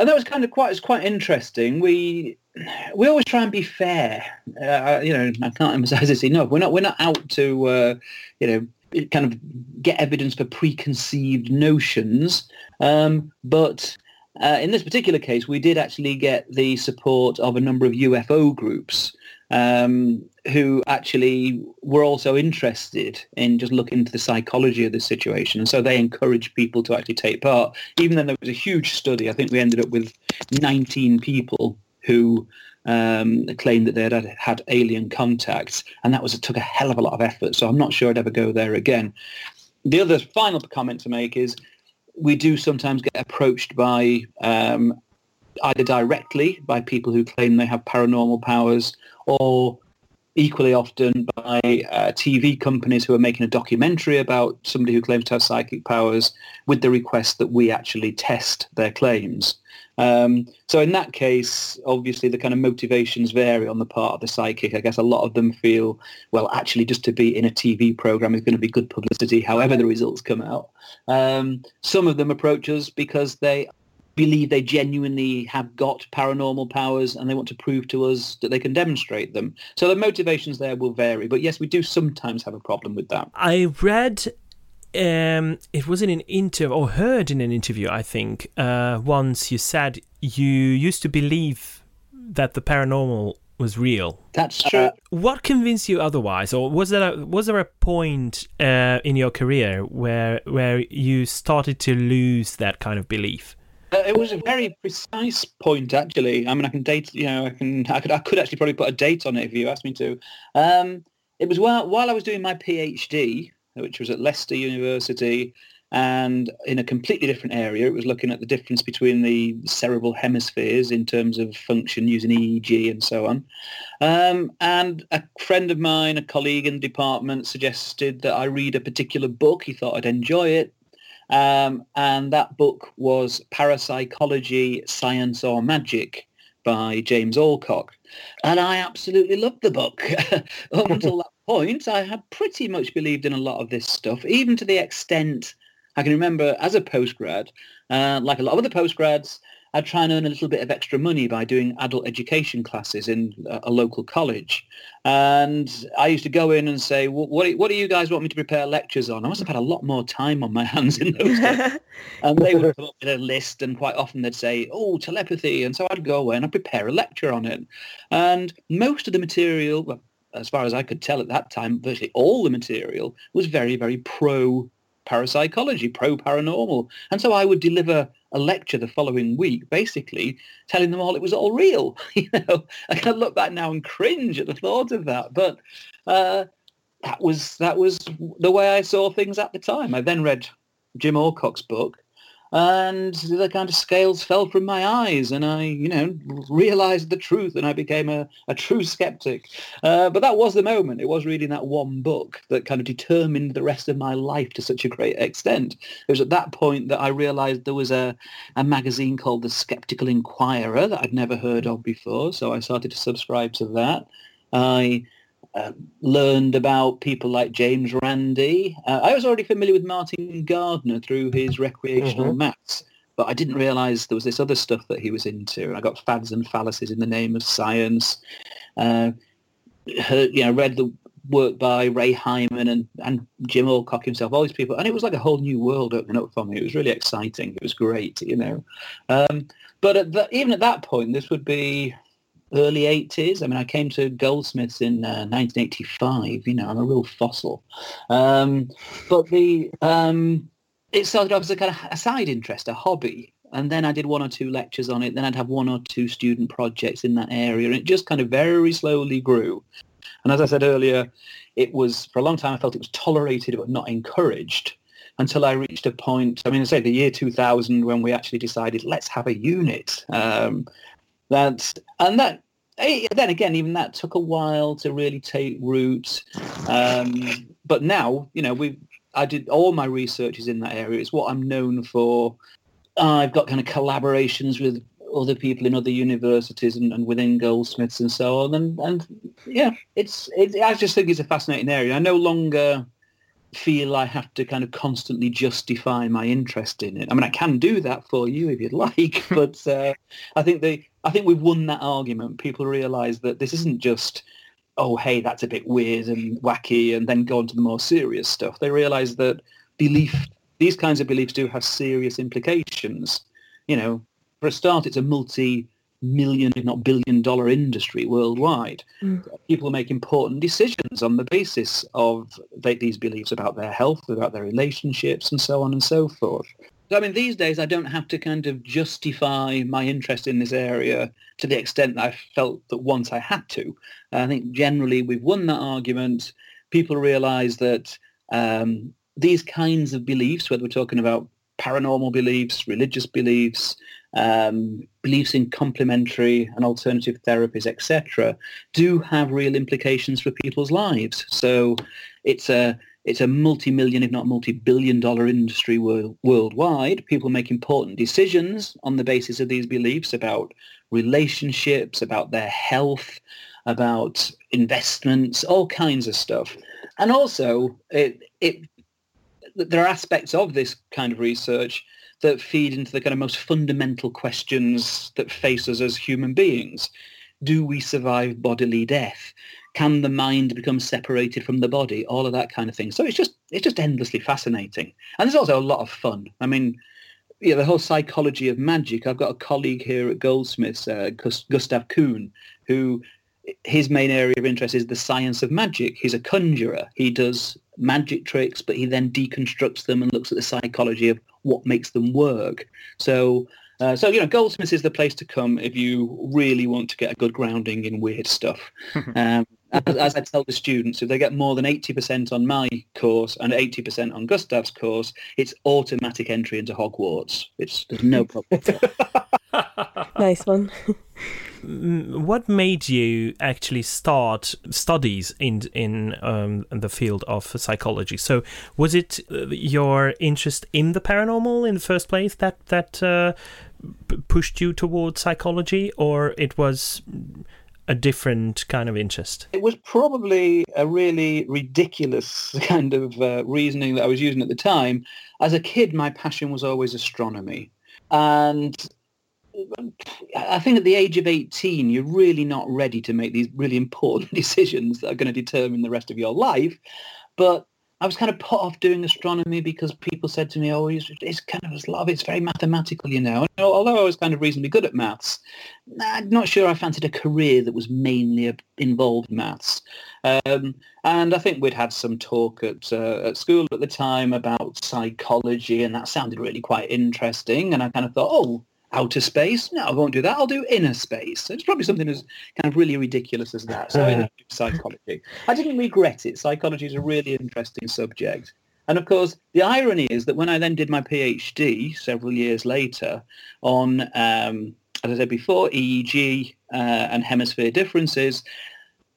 and that was kind of quite was quite interesting. We we always try and be fair. Uh, you know, I can't emphasize this enough. We're not we're not out to uh, you know kind of get evidence for preconceived notions, um, but. Uh, in this particular case, we did actually get the support of a number of UFO groups um, who actually were also interested in just looking into the psychology of the situation. And so they encouraged people to actually take part. Even though there was a huge study, I think we ended up with 19 people who um, claimed that they had had alien contacts. And that was it took a hell of a lot of effort. So I'm not sure I'd ever go there again. The other final comment to make is we do sometimes get approached by um, either directly by people who claim they have paranormal powers or equally often by uh, TV companies who are making a documentary about somebody who claims to have psychic powers with the request that we actually test their claims. Um, so in that case, obviously the kind of motivations vary on the part of the psychic. I guess a lot of them feel, well, actually just to be in a TV program is going to be good publicity, however the results come out. Um, some of them approach us because they believe they genuinely have got paranormal powers and they want to prove to us that they can demonstrate them. So the motivations there will vary. But yes, we do sometimes have a problem with that. I read um, it was in an interview or heard in an interview, I think, uh, once you said you used to believe that the paranormal was real. That's true. Uh, what convinced you otherwise, or was there a, was there a point uh, in your career where where you started to lose that kind of belief? Uh, it was a very precise point, actually. I mean, I can date. You know, I can. I could. I could actually probably put a date on it if you asked me to. Um, it was while while I was doing my PhD, which was at Leicester University, and in a completely different area. It was looking at the difference between the cerebral hemispheres in terms of function using EEG and so on. Um, and a friend of mine, a colleague in the department, suggested that I read a particular book. He thought I'd enjoy it. Um, and that book was Parapsychology, Science or Magic by James Alcock. And I absolutely loved the book. Up until that point, I had pretty much believed in a lot of this stuff, even to the extent I can remember as a postgrad, uh, like a lot of other postgrads, I'd try and earn a little bit of extra money by doing adult education classes in a, a local college. And I used to go in and say, well, what, what do you guys want me to prepare lectures on? I must have had a lot more time on my hands in those days. and they would come up with a list and quite often they'd say, oh, telepathy. And so I'd go away and I'd prepare a lecture on it. And most of the material, well, as far as I could tell at that time, virtually all the material was very, very pro parapsychology, pro-paranormal. And so I would deliver a lecture the following week, basically telling them all it was all real. you know, I can look back now and cringe at the thought of that. But uh, that was that was the way I saw things at the time. I then read Jim Alcock's book, and the kind of scales fell from my eyes and I, you know, realized the truth and I became a, a true skeptic. Uh, but that was the moment. It was reading that one book that kind of determined the rest of my life to such a great extent. It was at that point that I realized there was a, a magazine called The Skeptical Inquirer that I'd never heard of before. So I started to subscribe to that. I uh, learned about people like James Randi. Uh, I was already familiar with Martin Gardner through his recreational mm-hmm. maths, but I didn't realise there was this other stuff that he was into. I got fads and fallacies in the name of science. Uh, heard, you know, read the work by Ray Hyman and, and Jim Alcock himself, all these people, and it was like a whole new world opening up for me. It was really exciting. It was great, you know. Um, but at the, even at that point, this would be early 80s. I mean, I came to Goldsmiths in uh, 1985. You know, I'm a real fossil. Um, but the um, it started off as a kind of a side interest, a hobby. And then I did one or two lectures on it. Then I'd have one or two student projects in that area. And it just kind of very slowly grew. And as I said earlier, it was, for a long time, I felt it was tolerated but not encouraged until I reached a point, I mean, I say the year 2000 when we actually decided, let's have a unit. Um, that and that eh, then again, even that took a while to really take root. Um, but now, you know, we I did all my research is in that area. It's what I'm known for. I've got kind of collaborations with other people in other universities and, and within Goldsmiths and so on. And, and yeah, it's, it, I just think it's a fascinating area. I no longer feel I have to kind of constantly justify my interest in it. I mean, I can do that for you if you'd like, but uh, I think the I think we've won that argument. People realise that this isn't just oh hey that's a bit weird and wacky and then go on to the more serious stuff. They realise that belief these kinds of beliefs do have serious implications. You know, for a start, it's a multi million, if not billion dollar industry worldwide. Mm. People make important decisions on the basis of they, these beliefs about their health, about their relationships, and so on and so forth. So, I mean, these days I don't have to kind of justify my interest in this area to the extent that I felt that once I had to. I think generally we've won that argument. People realise that um, these kinds of beliefs, whether we're talking about paranormal beliefs, religious beliefs, um, beliefs in complementary and alternative therapies, etc., do have real implications for people's lives. So it's a it's a multi-million, if not multi-billion dollar industry world, worldwide. People make important decisions on the basis of these beliefs about relationships, about their health, about investments, all kinds of stuff. And also, it, it, there are aspects of this kind of research that feed into the kind of most fundamental questions that face us as human beings. Do we survive bodily death? Can the mind become separated from the body? All of that kind of thing. So it's just it's just endlessly fascinating, and there's also a lot of fun. I mean, yeah, the whole psychology of magic. I've got a colleague here at Goldsmiths, uh, Gustav Kuhn, who his main area of interest is the science of magic. He's a conjurer. He does magic tricks, but he then deconstructs them and looks at the psychology of what makes them work. So, uh, so you know, Goldsmiths is the place to come if you really want to get a good grounding in weird stuff. um, as, as, I tell the students, if they get more than 80% on my course and 80% on Gustav's course, it's automatic entry into Hogwarts. It's there's no problem. nice one. what made you actually start studies in in um, the field of psychology? So, was it uh, your interest in the paranormal in the first place that that uh, pushed you towards psychology, or it was a different kind of interest? It was probably a really ridiculous kind of uh, reasoning that I was using at the time. As a kid, my passion was always astronomy. And I think at the age of 18, you're really not ready to make these really important decisions that are going to determine the rest of your life. But I was kind of put off doing astronomy because people said to me, oh, it's, it's kind of a lot of it's very mathematical, you know. And although I was kind of reasonably good at maths, I'm not sure I fancied a career that was mainly involved maths. Um, and I think we'd had some talk at, uh, at school at the time about psychology, and that sounded really quite interesting. And I kind of thought, oh, outer space. No, I won't do that. I'll do inner space. So it's probably something as kind of really ridiculous as that. So I psychology. I didn't regret it. Psychology is a really interesting subject. And of course, the irony is that when I then did my PhD several years later on, um, as I said before, EEG uh, and hemisphere differences,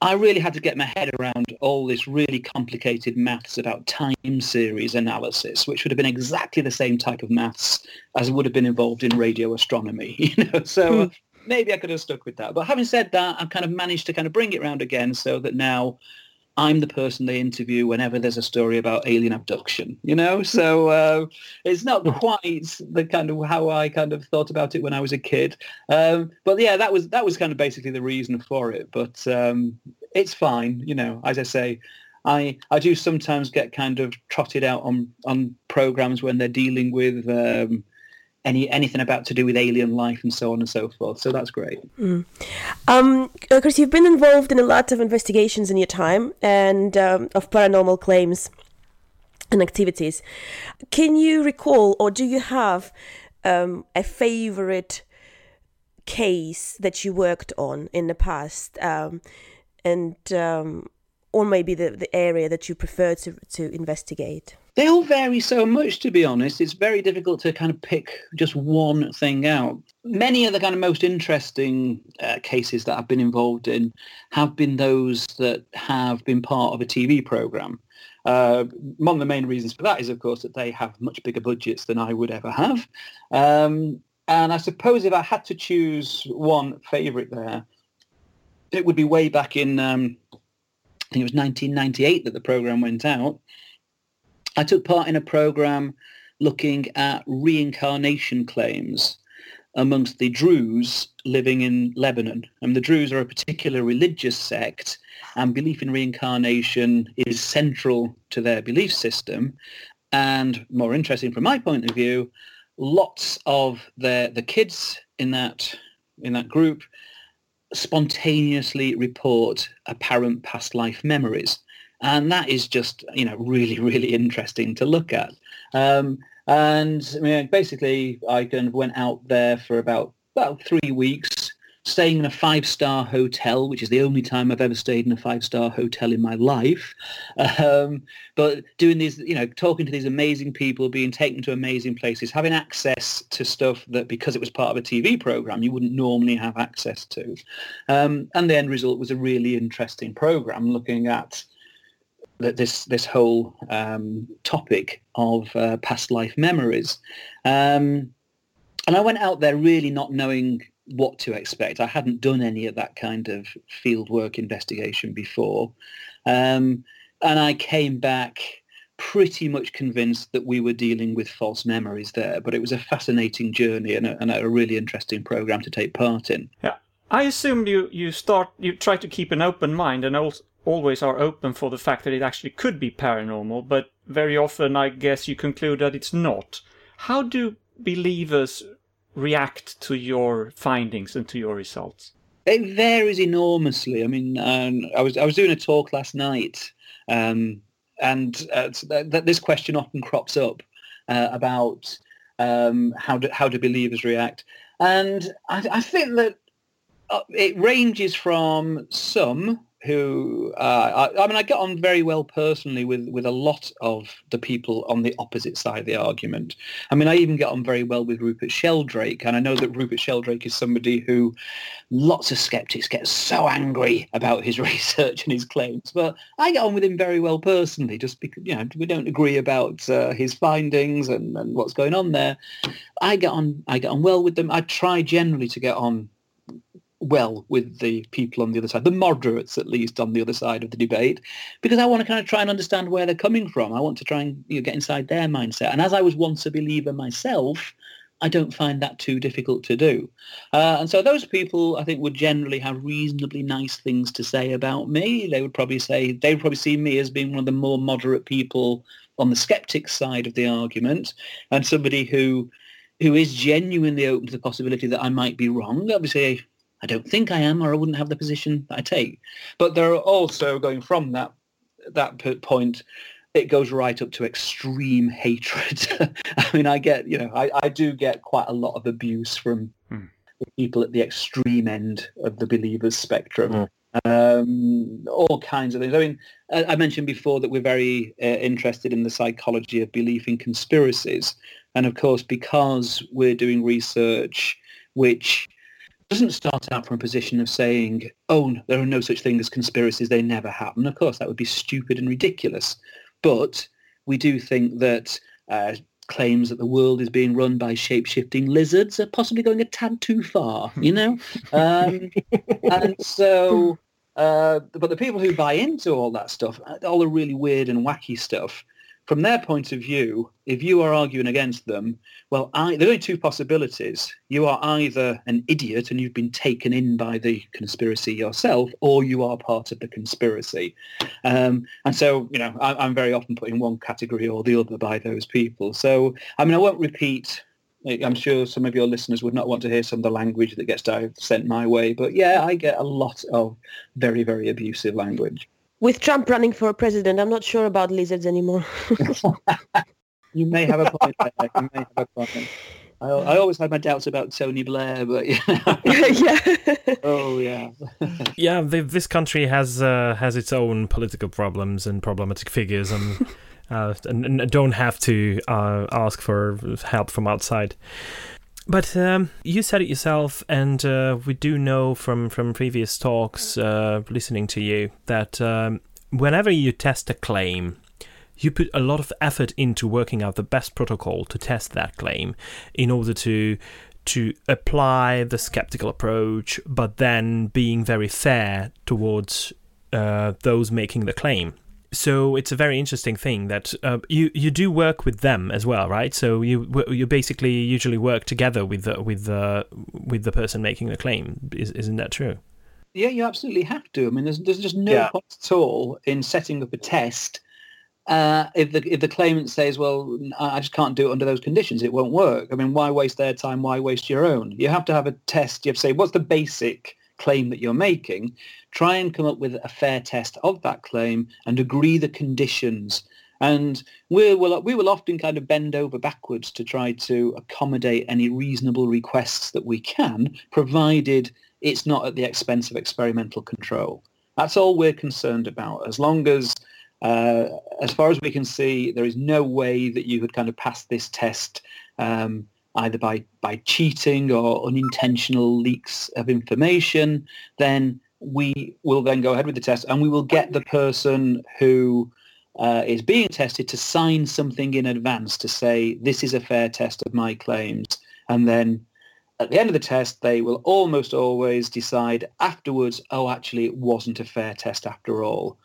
I really had to get my head around all this really complicated maths about time series analysis, which would have been exactly the same type of maths as would have been involved in radio astronomy. You know, so uh, maybe I could have stuck with that. But having said that, I've kind of managed to kind of bring it around again, so that now I'm the person they interview whenever there's a story about alien abduction, you know? So uh, it's not quite the kind of how I kind of thought about it when I was a kid. Um, but yeah, that was that was kind of basically the reason for it. But um, it's fine, you know, as I say, I, I do sometimes get kind of trotted out on, on programs when they're dealing with um, any anything about to do with alien life and so on and so forth. So that's great. Mm. Um, Chris, you've been involved in a lot of investigations in your time and um, of paranormal claims and activities. Can you recall, or do you have um, a favorite case that you worked on in the past, um, and um, or maybe the the area that you prefer to to investigate? They all vary so much, to be honest. It's very difficult to kind of pick just one thing out. Many of the kind of most interesting uh, cases that I've been involved in have been those that have been part of a TV program. Uh, one of the main reasons for that is, of course, that they have much bigger budgets than I would ever have. Um, and I suppose if I had to choose one favourite there, it would be way back in, um, I think it was 1998 that the program went out. I took part in a program looking at reincarnation claims amongst the Druze living in Lebanon. And the Druze are a particular religious sect and belief in reincarnation is central to their belief system. And more interesting from my point of view, lots of the, the kids in that, in that group spontaneously report apparent past life memories and that is just you know really really interesting to look at. Um, and I mean, basically, I kind of went out there for about about three weeks, staying in a five-star hotel, which is the only time I've ever stayed in a five-star hotel in my life. Um, but doing these, you know, talking to these amazing people, being taken to amazing places, having access to stuff that because it was part of a TV program, you wouldn't normally have access to. Um, and the end result was a really interesting program looking at this this whole um, topic of uh, past life memories. Um, and I went out there really not knowing what to expect. I hadn't done any of that kind of fieldwork investigation before. Um, and I came back pretty much convinced that we were dealing with false memories there. But it was a fascinating journey and a, and a really interesting program to take part in. Yeah. I assume you, you start you try to keep an open mind and also always are open for the fact that it actually could be paranormal, but very often I guess you conclude that it's not. How do believers react to your findings and to your results? It varies enormously. I mean, um, I was I was doing a talk last night, um, and uh, th- th- this question often crops up uh, about um, how do how do believers react, and I, I think that uh, it ranges from some who uh, I, I, mean I get on very well personally with with a lot of the people on the opposite side of the argument. I mean I even get on very well with Rupert Sheldrake, and I know that Rupert Sheldrake is somebody who lots of skeptics get so angry about his research and his claims, but I get on with him very well personally, just because you know we don't agree about uh, his findings and, and what's going on there. I get on I get on well with them. I try generally to get on well with the people on the other side, the moderates at least on the other side of the debate, because I want to kind of try and understand where they're coming from. I want to try and you know, get inside their mindset. And as I was once a believer myself, I don't find that too difficult to do. Uh, and so those people, I think, would generally have reasonably nice things to say about me. They would probably say, they would probably see me as being one of the more moderate people on the skeptic side of the argument and somebody who who is genuinely open to the possibility that I might be wrong. Obviously, I don't think I am, or I wouldn't have the position that I take. But there are also going from that that point, it goes right up to extreme hatred. I mean, I get, you know, I, I do get quite a lot of abuse from hmm. people at the extreme end of the believers spectrum. Hmm. Um, all kinds of things. I mean, I mentioned before that we're very uh, interested in the psychology of belief in conspiracies. And of course, because we're doing research which doesn't start out from a position of saying, oh, there are no such thing as conspiracies, they never happen. Of course, that would be stupid and ridiculous. But we do think that uh, claims that the world is being run by shape-shifting lizards are possibly going a tad too far, you know? um, and so, uh, but the people who buy into all that stuff, all the really weird and wacky stuff, from their point of view, if you are arguing against them, well, I, there are only two possibilities. You are either an idiot and you've been taken in by the conspiracy yourself, or you are part of the conspiracy. Um, and so, you know, I, I'm very often put in one category or the other by those people. So, I mean, I won't repeat I'm sure some of your listeners would not want to hear some of the language that gets sent my way, but yeah, I get a lot of very, very abusive language with Trump running for president, I'm not sure about lizards anymore. you may have a point. There. You may have a point. I, I, always had my doubts about Tony Blair, but yeah, yeah. oh yeah, yeah. The, this country has uh, has its own political problems and problematic figures, and, uh, and, and, don't have to uh, ask for help from outside. But um, you said it yourself, and uh, we do know from, from previous talks, uh, listening to you, that um, whenever you test a claim, you put a lot of effort into working out the best protocol to test that claim in order to to apply the skeptical approach, but then being very fair towards uh, those making the claim so it's a very interesting thing that uh, you you do work with them as well, right? So you you basically usually work together with the, with the with the person making the claim. Is, isn't that true? Yeah, you absolutely have to. I mean, there's there's just no yeah. point at all in setting up a test uh, if the if the claimant says, "Well, I just can't do it under those conditions. It won't work." I mean, why waste their time? Why waste your own? You have to have a test. You have to say, "What's the basic?" Claim that you're making, try and come up with a fair test of that claim and agree the conditions. And we will, we will often kind of bend over backwards to try to accommodate any reasonable requests that we can, provided it's not at the expense of experimental control. That's all we're concerned about. As long as, uh, as far as we can see, there is no way that you could kind of pass this test um, either by, by cheating or unintentional leaks of information, then we will then go ahead with the test and we will get the person who uh, is being tested to sign something in advance to say, this is a fair test of my claims. And then at the end of the test, they will almost always decide afterwards, oh, actually, it wasn't a fair test after all.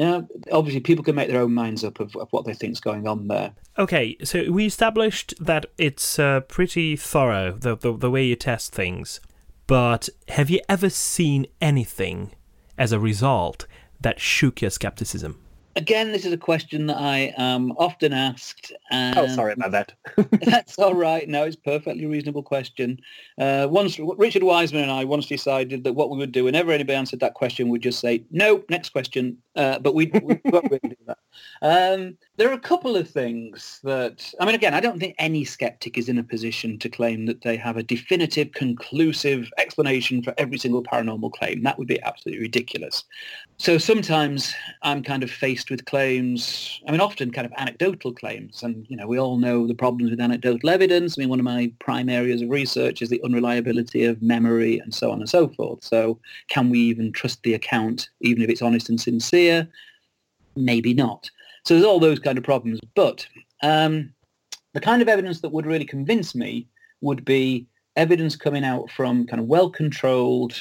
Now, obviously, people can make their own minds up of, of what they think is going on there. Okay, so we established that it's uh, pretty thorough, the, the, the way you test things. But have you ever seen anything as a result that shook your skepticism? Again, this is a question that I am often asked. And Oh, sorry about that. That's all right. No, it's a perfectly reasonable question. Uh, once Richard Wiseman and I once decided that what we would do whenever anybody answered that question, we'd just say no, next question. Uh, but we, we won't really do that. Um, there are a couple of things that I mean. Again, I don't think any skeptic is in a position to claim that they have a definitive, conclusive explanation for every single paranormal claim. That would be absolutely ridiculous. So sometimes I'm kind of faced with claims, I mean, often kind of anecdotal claims. And, you know, we all know the problems with anecdotal evidence. I mean, one of my prime areas of research is the unreliability of memory and so on and so forth. So can we even trust the account, even if it's honest and sincere? Maybe not. So there's all those kind of problems. But um, the kind of evidence that would really convince me would be evidence coming out from kind of well-controlled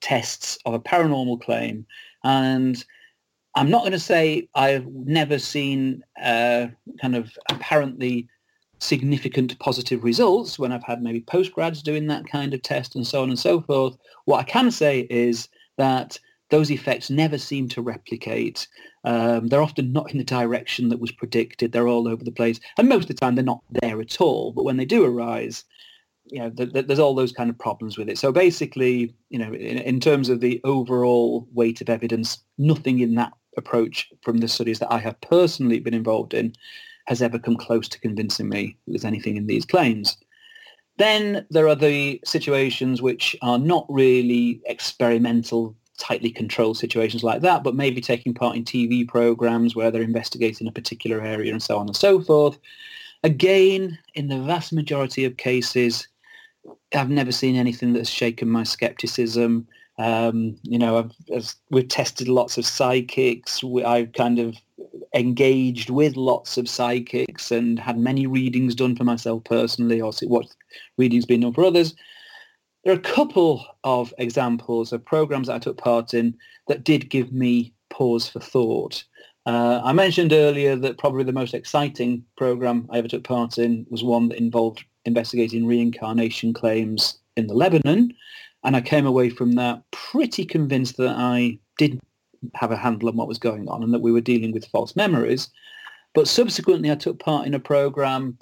tests of a paranormal claim and I'm not going to say I've never seen uh, kind of apparently significant positive results when I've had maybe postgrads doing that kind of test and so on and so forth. What I can say is that those effects never seem to replicate. Um, they're often not in the direction that was predicted. They're all over the place. And most of the time they're not there at all. But when they do arise, you know, th- th- there's all those kind of problems with it. So basically, you know, in, in terms of the overall weight of evidence, nothing in that approach from the studies that I have personally been involved in has ever come close to convincing me there's anything in these claims. Then there are the situations which are not really experimental, tightly controlled situations like that, but maybe taking part in TV programs where they're investigating a particular area and so on and so forth. Again, in the vast majority of cases, I've never seen anything that's shaken my skepticism. Um, you know, I've, we've tested lots of psychics. We, I've kind of engaged with lots of psychics and had many readings done for myself personally, or what readings been done for others. There are a couple of examples of programs that I took part in that did give me pause for thought. Uh, I mentioned earlier that probably the most exciting program I ever took part in was one that involved investigating reincarnation claims in the Lebanon. And I came away from that pretty convinced that I didn't have a handle on what was going on and that we were dealing with false memories. But subsequently, I took part in a program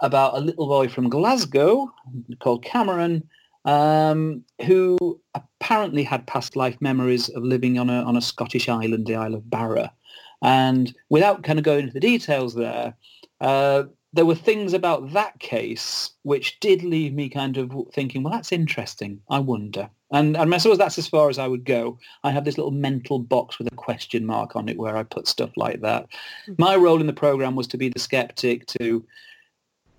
about a little boy from Glasgow called Cameron, um, who apparently had past life memories of living on a, on a Scottish island, the Isle of Barra. And without kind of going into the details there, uh, there were things about that case which did leave me kind of thinking, well, that's interesting. I wonder. And, and I suppose that's as far as I would go. I have this little mental box with a question mark on it where I put stuff like that. My role in the program was to be the skeptic, to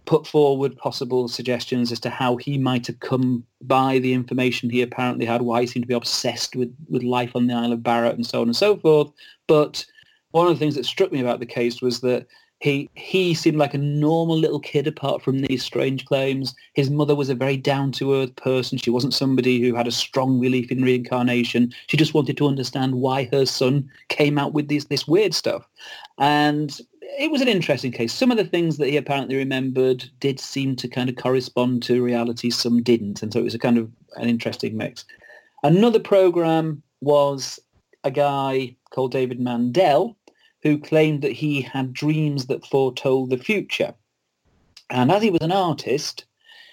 put forward possible suggestions as to how he might have come by the information he apparently had, why he seemed to be obsessed with, with life on the Isle of Barra and so on and so forth. But one of the things that struck me about the case was that he he seemed like a normal little kid apart from these strange claims. His mother was a very down-to-earth person. She wasn't somebody who had a strong belief in reincarnation. She just wanted to understand why her son came out with this this weird stuff. And it was an interesting case. Some of the things that he apparently remembered did seem to kind of correspond to reality. Some didn't. And so it was a kind of an interesting mix. Another program was a guy called David Mandel, who claimed that he had dreams that foretold the future. And as he was an artist,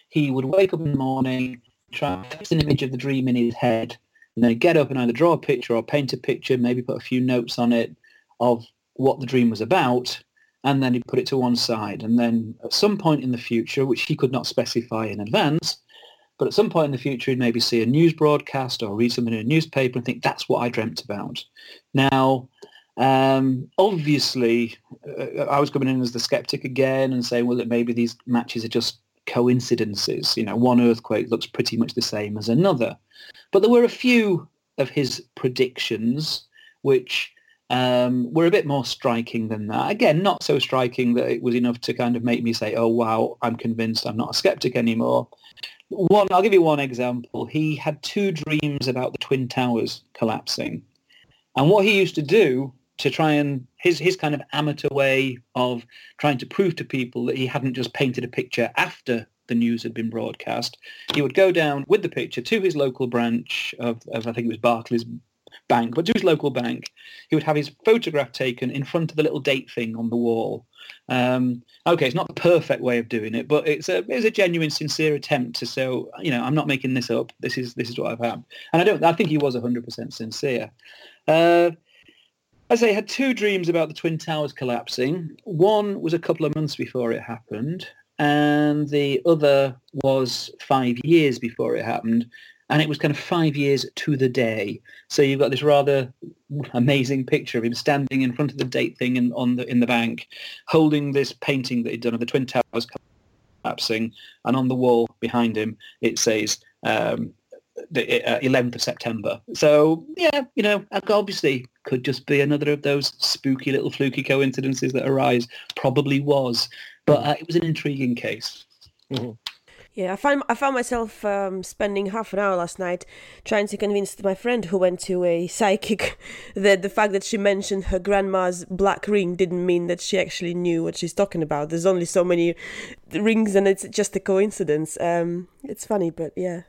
he would wake up in the morning, try to fix an image of the dream in his head, and then get up and either draw a picture or paint a picture, maybe put a few notes on it of what the dream was about, and then he'd put it to one side. And then at some point in the future, which he could not specify in advance, but at some point in the future, he'd maybe see a news broadcast or read something in a newspaper and think, that's what I dreamt about. Now, um, obviously, uh, I was coming in as the skeptic again and saying, well, that maybe these matches are just coincidences. You know, one earthquake looks pretty much the same as another. But there were a few of his predictions which um, were a bit more striking than that. Again, not so striking that it was enough to kind of make me say, oh, wow, I'm convinced I'm not a skeptic anymore. One, I'll give you one example. He had two dreams about the Twin Towers collapsing. And what he used to do to try and his his kind of amateur way of trying to prove to people that he hadn't just painted a picture after the news had been broadcast. He would go down with the picture to his local branch of, of I think it was Barclays bank, but to his local bank, he would have his photograph taken in front of the little date thing on the wall. Um, okay, it's not the perfect way of doing it, but it's a it's a genuine, sincere attempt to say, you know, I'm not making this up. This is this is what I've had, and I don't. I think he was 100% sincere. Uh, as I had two dreams about the Twin Towers collapsing. One was a couple of months before it happened, and the other was five years before it happened. And it was kind of five years to the day. So you've got this rather amazing picture of him standing in front of the date thing in, on the, in the bank, holding this painting that he'd done of the Twin Towers collapsing. And on the wall behind him, it says, um, the uh, 11th of September. So yeah, you know, obviously could just be another of those spooky little fluky coincidences that arise. Probably was, but uh, it was an intriguing case. Mm-hmm. Yeah, I found I found myself um, spending half an hour last night trying to convince my friend who went to a psychic that the fact that she mentioned her grandma's black ring didn't mean that she actually knew what she's talking about. There's only so many rings, and it's just a coincidence. Um, it's funny, but yeah.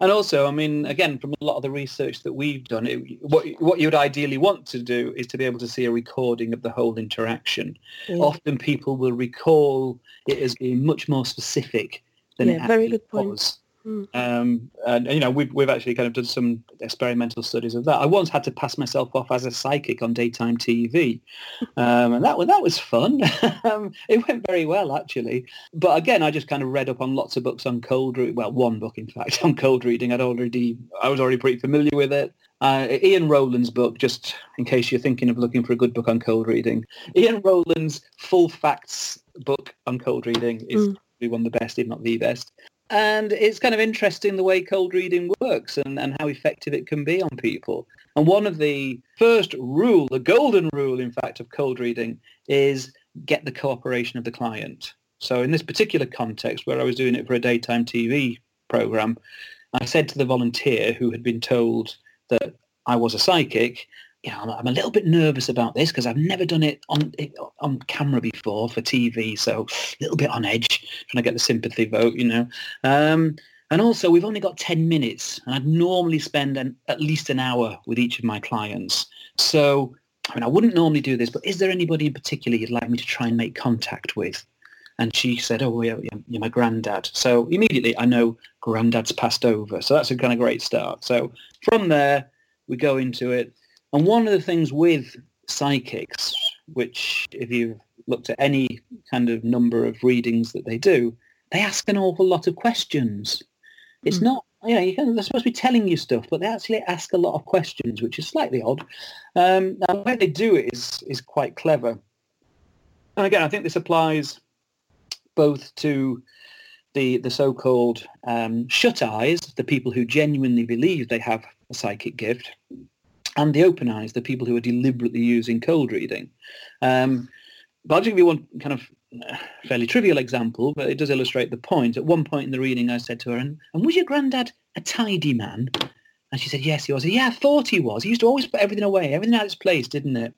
And also, I mean, again, from a lot of the research that we've done, it, what what you'd ideally want to do is to be able to see a recording of the whole interaction. Yeah. Often, people will recall it as being much more specific than yeah, it very good point. was. Mm. Um, and you know, we've we've actually kind of done some experimental studies of that. I once had to pass myself off as a psychic on daytime TV, um, and that was that was fun. um, it went very well actually. But again, I just kind of read up on lots of books on cold reading. Well, one book in fact on cold reading. I'd already I was already pretty familiar with it. Uh, Ian Rowland's book, just in case you're thinking of looking for a good book on cold reading, Ian Rowland's Full Facts book on cold reading is mm. One of the best, if not the best. And it's kind of interesting the way cold reading works and, and how effective it can be on people. And one of the first rule, the golden rule, in fact, of cold reading is get the cooperation of the client. So in this particular context, where I was doing it for a daytime TV program, I said to the volunteer who had been told that I was a psychic, you know, I'm, a little bit nervous about this because I've never done it on on camera before for TV, so a little bit on edge, trying to get the sympathy vote, you know. Um, and also, we've only got 10 minutes, and I'd normally spend an, at least an hour with each of my clients. So, I mean, I wouldn't normally do this, but is there anybody in particular you'd like me to try and make contact with? And she said, oh, yeah, you're my granddad. So immediately I know granddad's passed over. So that's a kind of great start. So from there, we go into it. And one of the things with psychics, which if you've looked at any kind of number of readings that they do, they ask an awful lot of questions. It's mm. not, you know, you can, they're supposed to be telling you stuff, but they actually ask a lot of questions, which is slightly odd. Um, now, the way they do it is, is quite clever. And again, I think this applies both to the, the so-called um, shut eyes, the people who genuinely believe they have a psychic gift, and the open eyes, the people who are deliberately using cold reading. Um, but I'll just give you one kind of uh, fairly trivial example, but it does illustrate the point. At one point in the reading, I said to her, and, and was your granddad a tidy man? And she said, yes, he was. Said, yeah, I thought he was. He used to always put everything away, everything out its place, didn't it?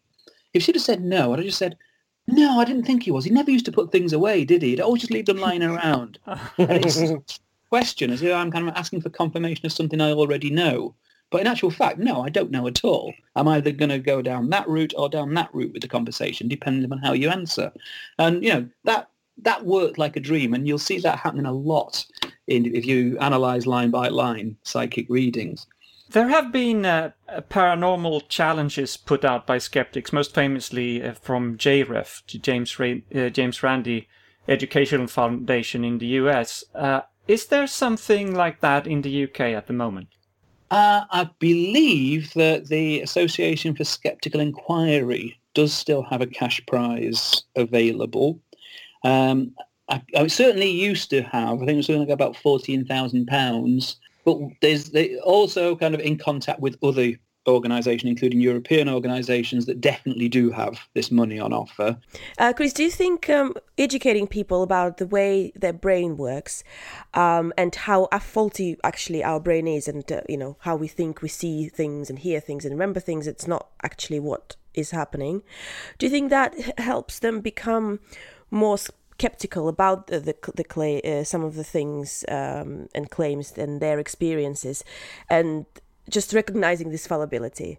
If she'd have said no, I'd have just said, no, I didn't think he was. He never used to put things away, did he? He'd always just leave them lying around. and it's a question as if I'm kind of asking for confirmation of something I already know. But in actual fact, no, I don't know at all. I'm either going to go down that route or down that route with the conversation, depending on how you answer. And, you know, that that worked like a dream. And you'll see that happening a lot in, if you analyze line by line psychic readings. There have been uh, paranormal challenges put out by skeptics, most famously uh, from JREF, James, uh, James Randi Educational Foundation in the US. Uh, is there something like that in the UK at the moment? Uh, I believe that the Association for Skeptical Enquiry does still have a cash prize available. Um, I, I, certainly used to have. I think it was only about fourteen thousand pounds. But there's they also kind of in contact with other organisation, including European organisations that definitely do have this money on offer. Uh, Chris, do you think um, educating people about the way their brain works um, and how faulty actually our brain is, and uh, you know how we think we see things and hear things and remember things, it's not actually what is happening. Do you think that helps them become more skeptical about the the, the clay, uh, some of the things um, and claims and their experiences, and just recognizing this fallibility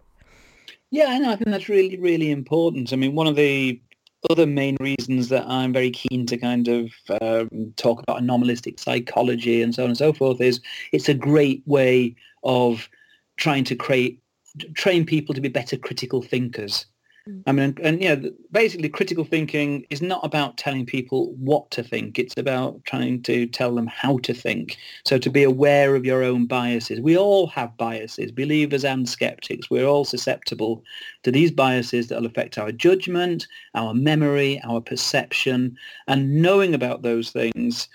Yeah, I know. I think that's really, really important. I mean, one of the other main reasons that I'm very keen to kind of um, talk about anomalistic psychology and so on and so forth is it's a great way of trying to create train people to be better critical thinkers. Mm. I mean, and, yeah, basically critical thinking is not about telling people what to think. It's about trying to tell them how to think. So to be aware of your own biases. We all have biases, believers and skeptics. We're all susceptible to these biases that will affect our judgment, our memory, our perception. And knowing about those things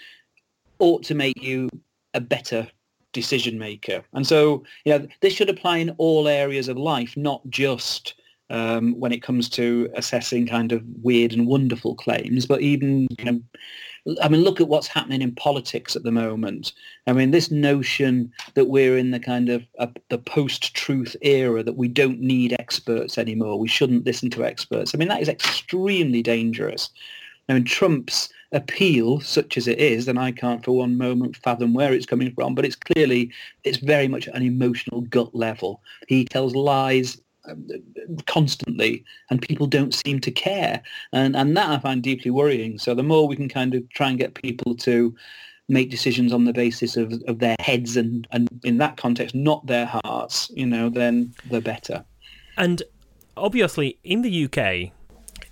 ought to make you a better decision maker. And so, know, this should apply in all areas of life, not just um, when it comes to assessing kind of weird and wonderful claims, but even, you know, I mean, look at what's happening in politics at the moment. I mean, this notion that we're in the kind of uh, the post-truth era, that we don't need experts anymore, we shouldn't listen to experts. I mean, that is extremely dangerous. I mean, Trump's appeal, such as it is, and I can't for one moment fathom where it's coming from, but it's clearly, it's very much an emotional gut level. He tells lies constantly and people don't seem to care. And and that I find deeply worrying. So the more we can kind of try and get people to make decisions on the basis of, of their heads and and in that context not their hearts you know then the better. And obviously in the UK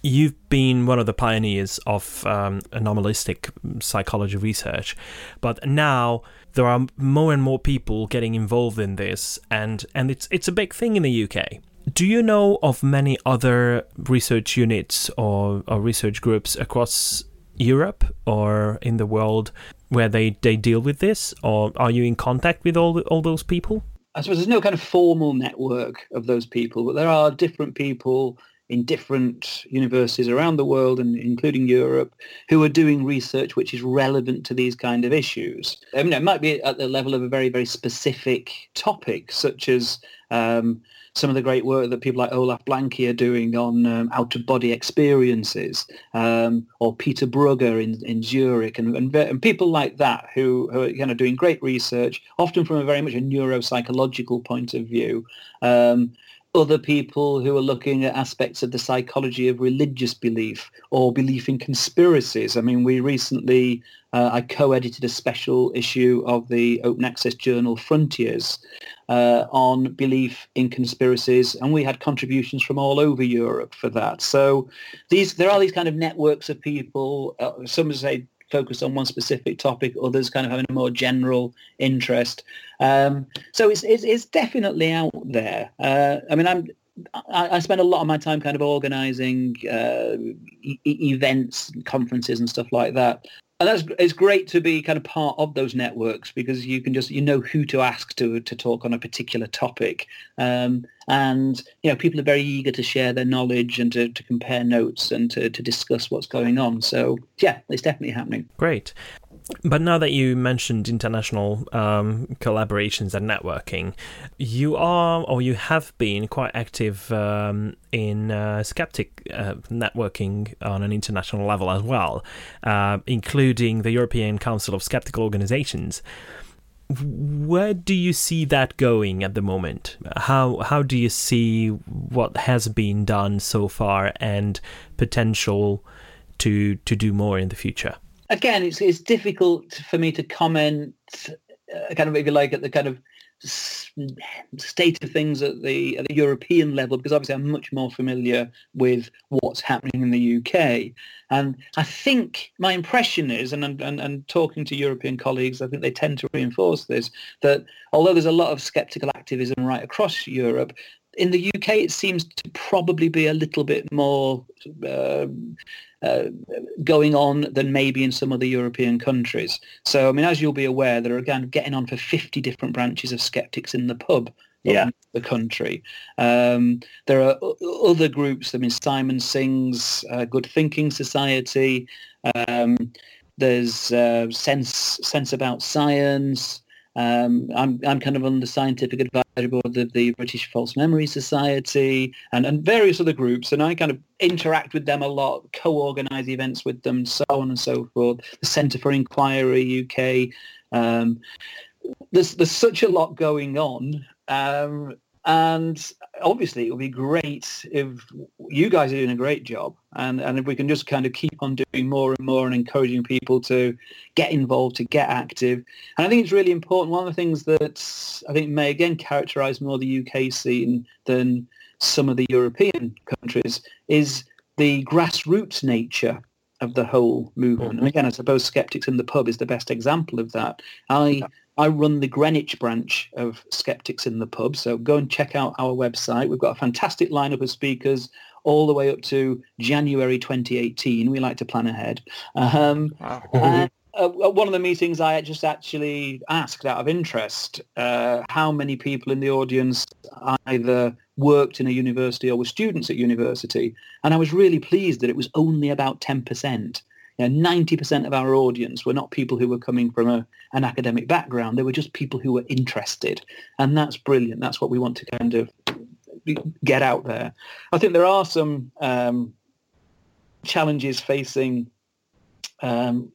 you've been one of the pioneers of um, anomalistic psychology research. But now there are more and more people getting involved in this and and it's it's a big thing in the UK do you know of many other research units or, or research groups across Europe or in the world where they, they deal with this? Or are you in contact with all, all those people? I suppose there's no kind of formal network of those people, but there are different people in different universities around the world and including Europe who are doing research which is relevant to these kind of issues. I mean, it might be at the level of a very, very specific topic, such as um, some of the great work that people like Olaf Blanke are doing on um, out-of-body experiences, um, or Peter Brugger in, in Zurich, and, and, and, people like that who, who are kind of doing great research, often from a very much a neuropsychological point of view. Um, other people who are looking at aspects of the psychology of religious belief or belief in conspiracies. I mean, we recently, uh, I co-edited a special issue of the open access journal Frontiers uh, on belief in conspiracies, and we had contributions from all over Europe for that. So these, there are these kind of networks of people, uh, some say focused on one specific topic, others kind of having a more general interest. Um, so it's, it's, it's definitely out there. Uh, I mean, I'm I, I, spend a lot of my time kind of organizing uh, e- events, conferences, and stuff like that and that's it's great to be kind of part of those networks because you can just you know who to ask to to talk on a particular topic. Um, and you know people are very eager to share their knowledge and to, to compare notes and to, to discuss what's going on. So yeah it's definitely happening. Great but now that you mentioned international um, collaborations and networking, you are or you have been quite active um, in uh, skeptic uh, networking on an international level as well, uh, including the European Council of Skeptical Organizations. Where do you see that going at the moment? How how do you see what has been done so far and potential to to do more in the future? Again, it's it's difficult for me to comment, uh, kind of if you like, at the kind of state of things at the at the European level because obviously I'm much more familiar with what's happening in the UK and I think my impression is and and, and talking to European colleagues I think they tend to reinforce this that although there's a lot of skeptical activism right across Europe in the UK, it seems to probably be a little bit more uh, uh, going on than maybe in some other European countries. So, I mean, as you'll be aware, there are again getting on for 50 different branches of skeptics in the pub yeah. the country. Um, there are other groups. I mean, Simon Singh's uh, Good Thinking Society. Um, there's uh, Sense Sense About Science. Um, I'm I'm kind of on the scientific advisory the British False Memory Society and, and various other groups, and I kind of interact with them a lot, co-organise events with them, so on and so forth. The Centre for Inquiry UK. Um, there's there's such a lot going on. Um, and obviously, it would be great if you guys are doing a great job, and, and if we can just kind of keep on doing more and more and encouraging people to get involved, to get active. And I think it's really important. One of the things that I think may again characterise more the UK scene than some of the European countries is the grassroots nature of the whole movement. And again, I suppose Skeptics in the Pub is the best example of that. I I run the Greenwich branch of Skeptics in the Pub, so go and check out our website. We've got a fantastic lineup of speakers all the way up to January 2018. We like to plan ahead. Um, wow. and, uh, one of the meetings, I just actually asked out of interest uh, how many people in the audience either worked in a university or were students at university. And I was really pleased that it was only about 10% you know, 90% of our audience were not people who were coming from a, an academic background. They were just people who were interested. And that's brilliant. That's what we want to kind of get out there. I think there are some um, challenges facing um,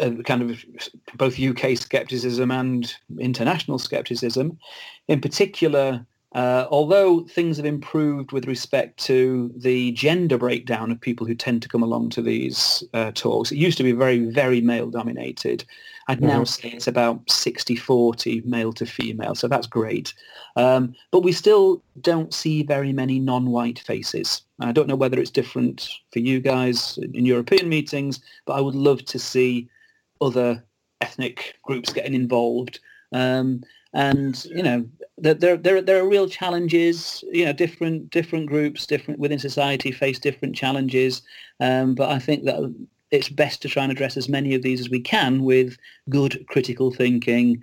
uh, kind of both UK skepticism and international skepticism. In particular, uh, although things have improved with respect to the gender breakdown of people who tend to come along to these uh, talks, it used to be very, very male dominated. I'd mm-hmm. now say it's about 60-40 male to female, so that's great. Um, but we still don't see very many non-white faces. I don't know whether it's different for you guys in European meetings, but I would love to see other ethnic groups getting involved. Um, and you know there there there are real challenges. You know, different different groups, different within society face different challenges. Um, but I think that it's best to try and address as many of these as we can with good critical thinking,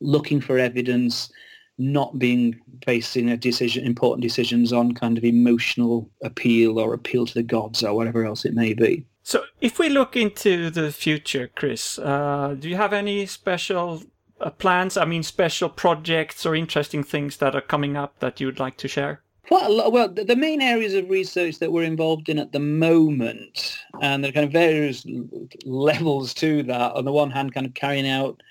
looking for evidence, not being basing a decision important decisions on kind of emotional appeal or appeal to the gods or whatever else it may be. So, if we look into the future, Chris, uh, do you have any special uh, plans? I mean, special projects or interesting things that are coming up that you would like to share? Lot. Well, the main areas of research that we're involved in at the moment, and there are kind of various levels to that. On the one hand, kind of carrying out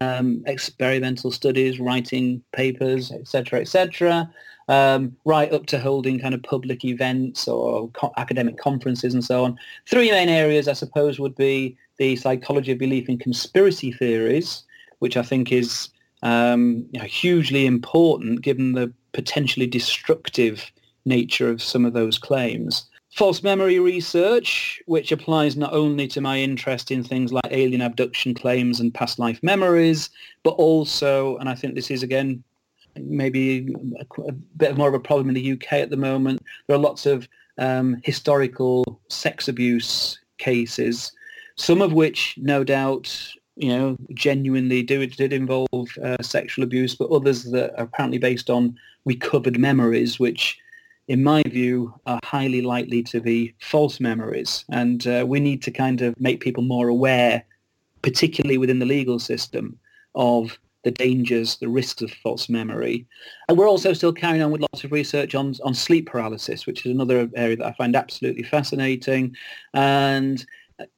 um, experimental studies, writing papers, etc., etc., um, right up to holding kind of public events or co- academic conferences and so on. Three main areas, I suppose, would be the psychology of belief in conspiracy theories, which I think is um, you know, hugely important given the potentially destructive nature of some of those claims. False memory research, which applies not only to my interest in things like alien abduction claims and past life memories, but also, and I think this is again maybe a, a bit more of a problem in the UK at the moment, there are lots of um, historical sex abuse cases, some of which no doubt you know, genuinely do it did involve uh, sexual abuse, but others that are apparently based on recovered memories, which, in my view, are highly likely to be false memories. And uh, we need to kind of make people more aware, particularly within the legal system, of the dangers, the risks of false memory. And we're also still carrying on with lots of research on, on sleep paralysis, which is another area that I find absolutely fascinating. And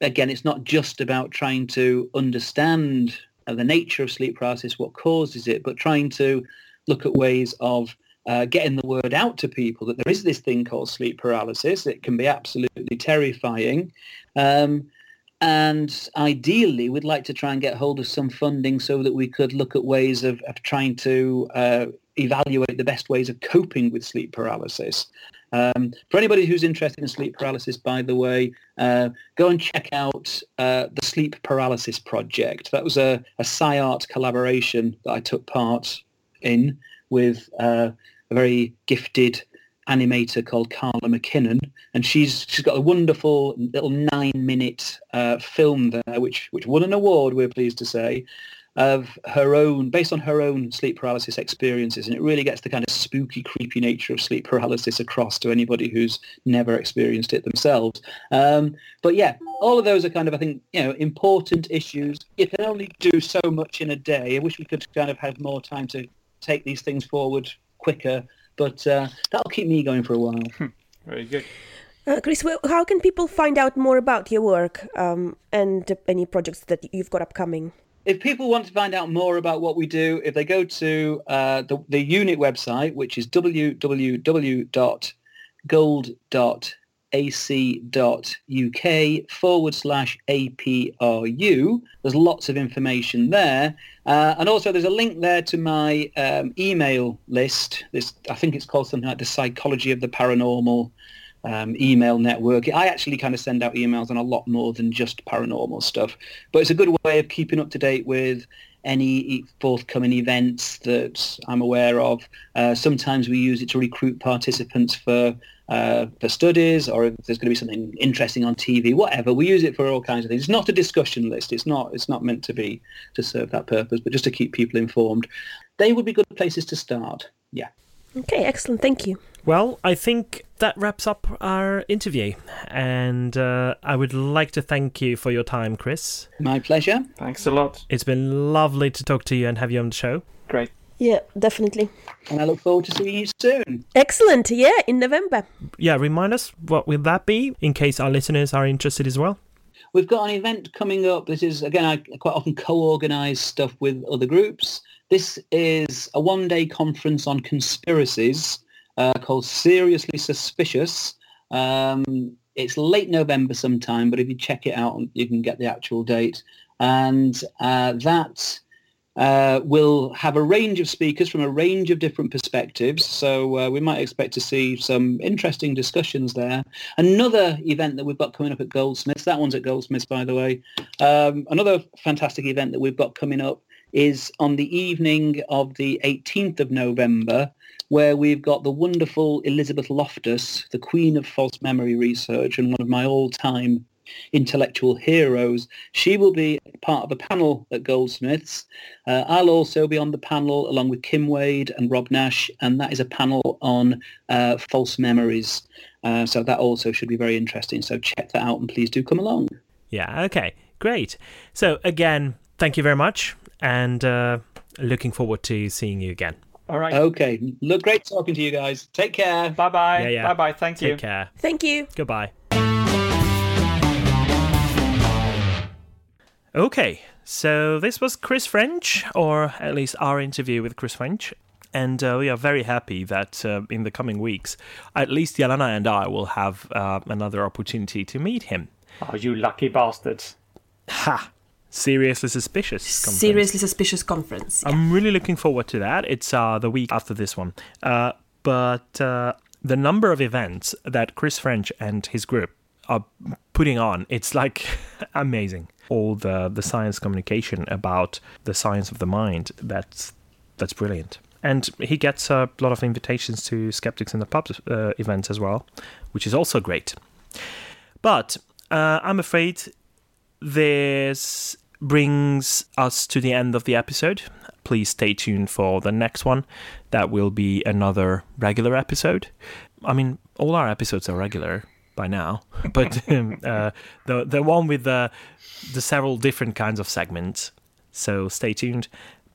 again, it's not just about trying to understand the nature of sleep paralysis, what causes it, but trying to look at ways of uh, getting the word out to people that there is this thing called sleep paralysis. It can be absolutely terrifying. Um, and ideally, we'd like to try and get hold of some funding so that we could look at ways of, of trying to uh, evaluate the best ways of coping with sleep paralysis. Um, for anybody who's interested in sleep paralysis, by the way, uh, go and check out uh, the Sleep Paralysis Project. That was a, a SciArt collaboration that I took part in with uh, a very gifted animator called Carla MacKinnon, and she's she's got a wonderful little nine minute uh, film there, which which won an award. We're pleased to say, of her own, based on her own sleep paralysis experiences. And it really gets the kind of spooky, creepy nature of sleep paralysis across to anybody who's never experienced it themselves. Um, but yeah, all of those are kind of, I think, you know, important issues. You can only do so much in a day. I wish we could kind of have more time to take these things forward quicker. But uh, that'll keep me going for a while. Hmm. Very good. Uh, Chris, how can people find out more about your work um, and any projects that you've got upcoming? If people want to find out more about what we do, if they go to uh, the, the unit website, which is www.gold.ac.uk forward slash APRU, there's lots of information there. Uh, and also there's a link there to my um, email list. This I think it's called something like the Psychology of the Paranormal um, email network. I actually kind of send out emails on a lot more than just paranormal stuff, but it's a good way of keeping up to date with any forthcoming events that I'm aware of. Uh, sometimes we use it to recruit participants for uh, for studies, or if there's going to be something interesting on TV, whatever. We use it for all kinds of things. It's not a discussion list. It's not. It's not meant to be to serve that purpose, but just to keep people informed. They would be good places to start. Yeah. Okay, excellent. Thank you. Well, I think that wraps up our interview. And uh, I would like to thank you for your time, Chris. My pleasure. Thanks a lot. It's been lovely to talk to you and have you on the show. Great. Yeah, definitely. And I look forward to seeing you soon. Excellent. Yeah, in November. Yeah, remind us what will that be in case our listeners are interested as well. We've got an event coming up. This is, again, I quite often co-organise stuff with other groups. This is a one-day conference on conspiracies uh, called Seriously Suspicious. Um, it's late November sometime, but if you check it out, you can get the actual date. And uh, that uh, will have a range of speakers from a range of different perspectives. So uh, we might expect to see some interesting discussions there. Another event that we've got coming up at Goldsmiths, that one's at Goldsmiths, by the way. Um, another fantastic event that we've got coming up is on the evening of the 18th of November, where we've got the wonderful Elizabeth Loftus, the queen of false memory research and one of my all-time intellectual heroes. She will be part of a panel at Goldsmiths. Uh, I'll also be on the panel along with Kim Wade and Rob Nash, and that is a panel on uh, false memories. Uh, so that also should be very interesting. So check that out and please do come along. Yeah, okay, great. So again, thank you very much, and uh, looking forward to seeing you again. All right. Okay. Look, great talking to you guys. Take care. Bye bye. Yeah, yeah. Bye bye. Thank Take you. Take care. Thank you. Goodbye. Okay, so this was Chris French, or at least our interview with Chris French. And uh, we are very happy that uh, in the coming weeks, at least Yelena and I will have uh, another opportunity to meet him. Oh, you lucky bastards. Ha! Seriously suspicious. conference. Seriously suspicious conference. Yeah. I'm really looking forward to that. It's uh, the week after this one. Uh, but uh, the number of events that Chris French and his group are putting on, it's like amazing. All the, the science communication about the science of the mind, that's, that's brilliant. And he gets a lot of invitations to Skeptics in the Pub uh, events as well, which is also great. But uh, I'm afraid this brings us to the end of the episode. Please stay tuned for the next one. That will be another regular episode. I mean, all our episodes are regular by now, but um, uh, the the one with the the several different kinds of segments. So stay tuned.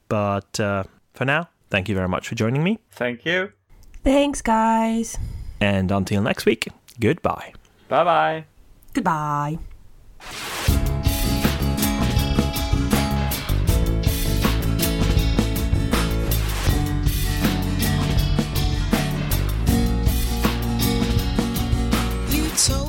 But uh, for now, thank you very much for joining me, Thank you. Thanks, guys. and until next week, goodbye. Bye bye. Goodbye.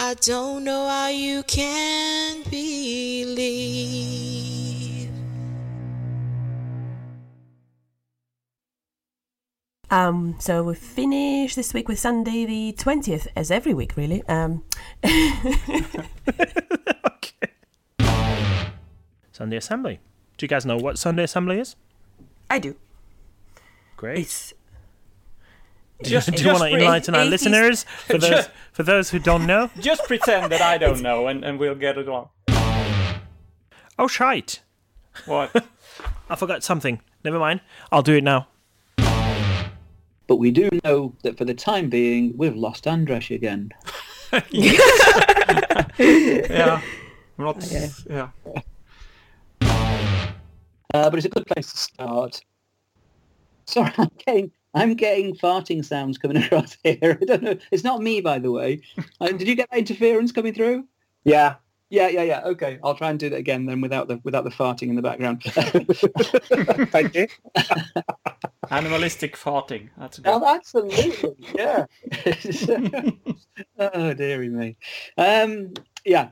I don't know how you can believe. Um, so we finish this week with Sunday the 20th, as every week, really. Um, Sunday Assembly. Do you guys know what Sunday Assembly is? I do. Great. It's Do Just- you, do you want to enlighten our atheist- listeners for those Just- for those who don't know? Just pretend that I don't know, and, and we'll get it on. Oh shite! What? I forgot something. Never mind. I'll do it now. But we do know that for the time being, we've lost Andresh again. yeah. I'm not. Yeah. Uh, but it's a good place to start. Sorry, I'm getting I'm getting farting sounds coming across here. I don't know. It's not me, by the way. Uh, did you get that interference coming through? Yeah. Yeah, yeah, yeah. Okay, I'll try and do that again then without the without the farting in the background. Thank you. Animalistic farting. That's good. oh, absolutely, yeah. oh dearie me. Um, yeah.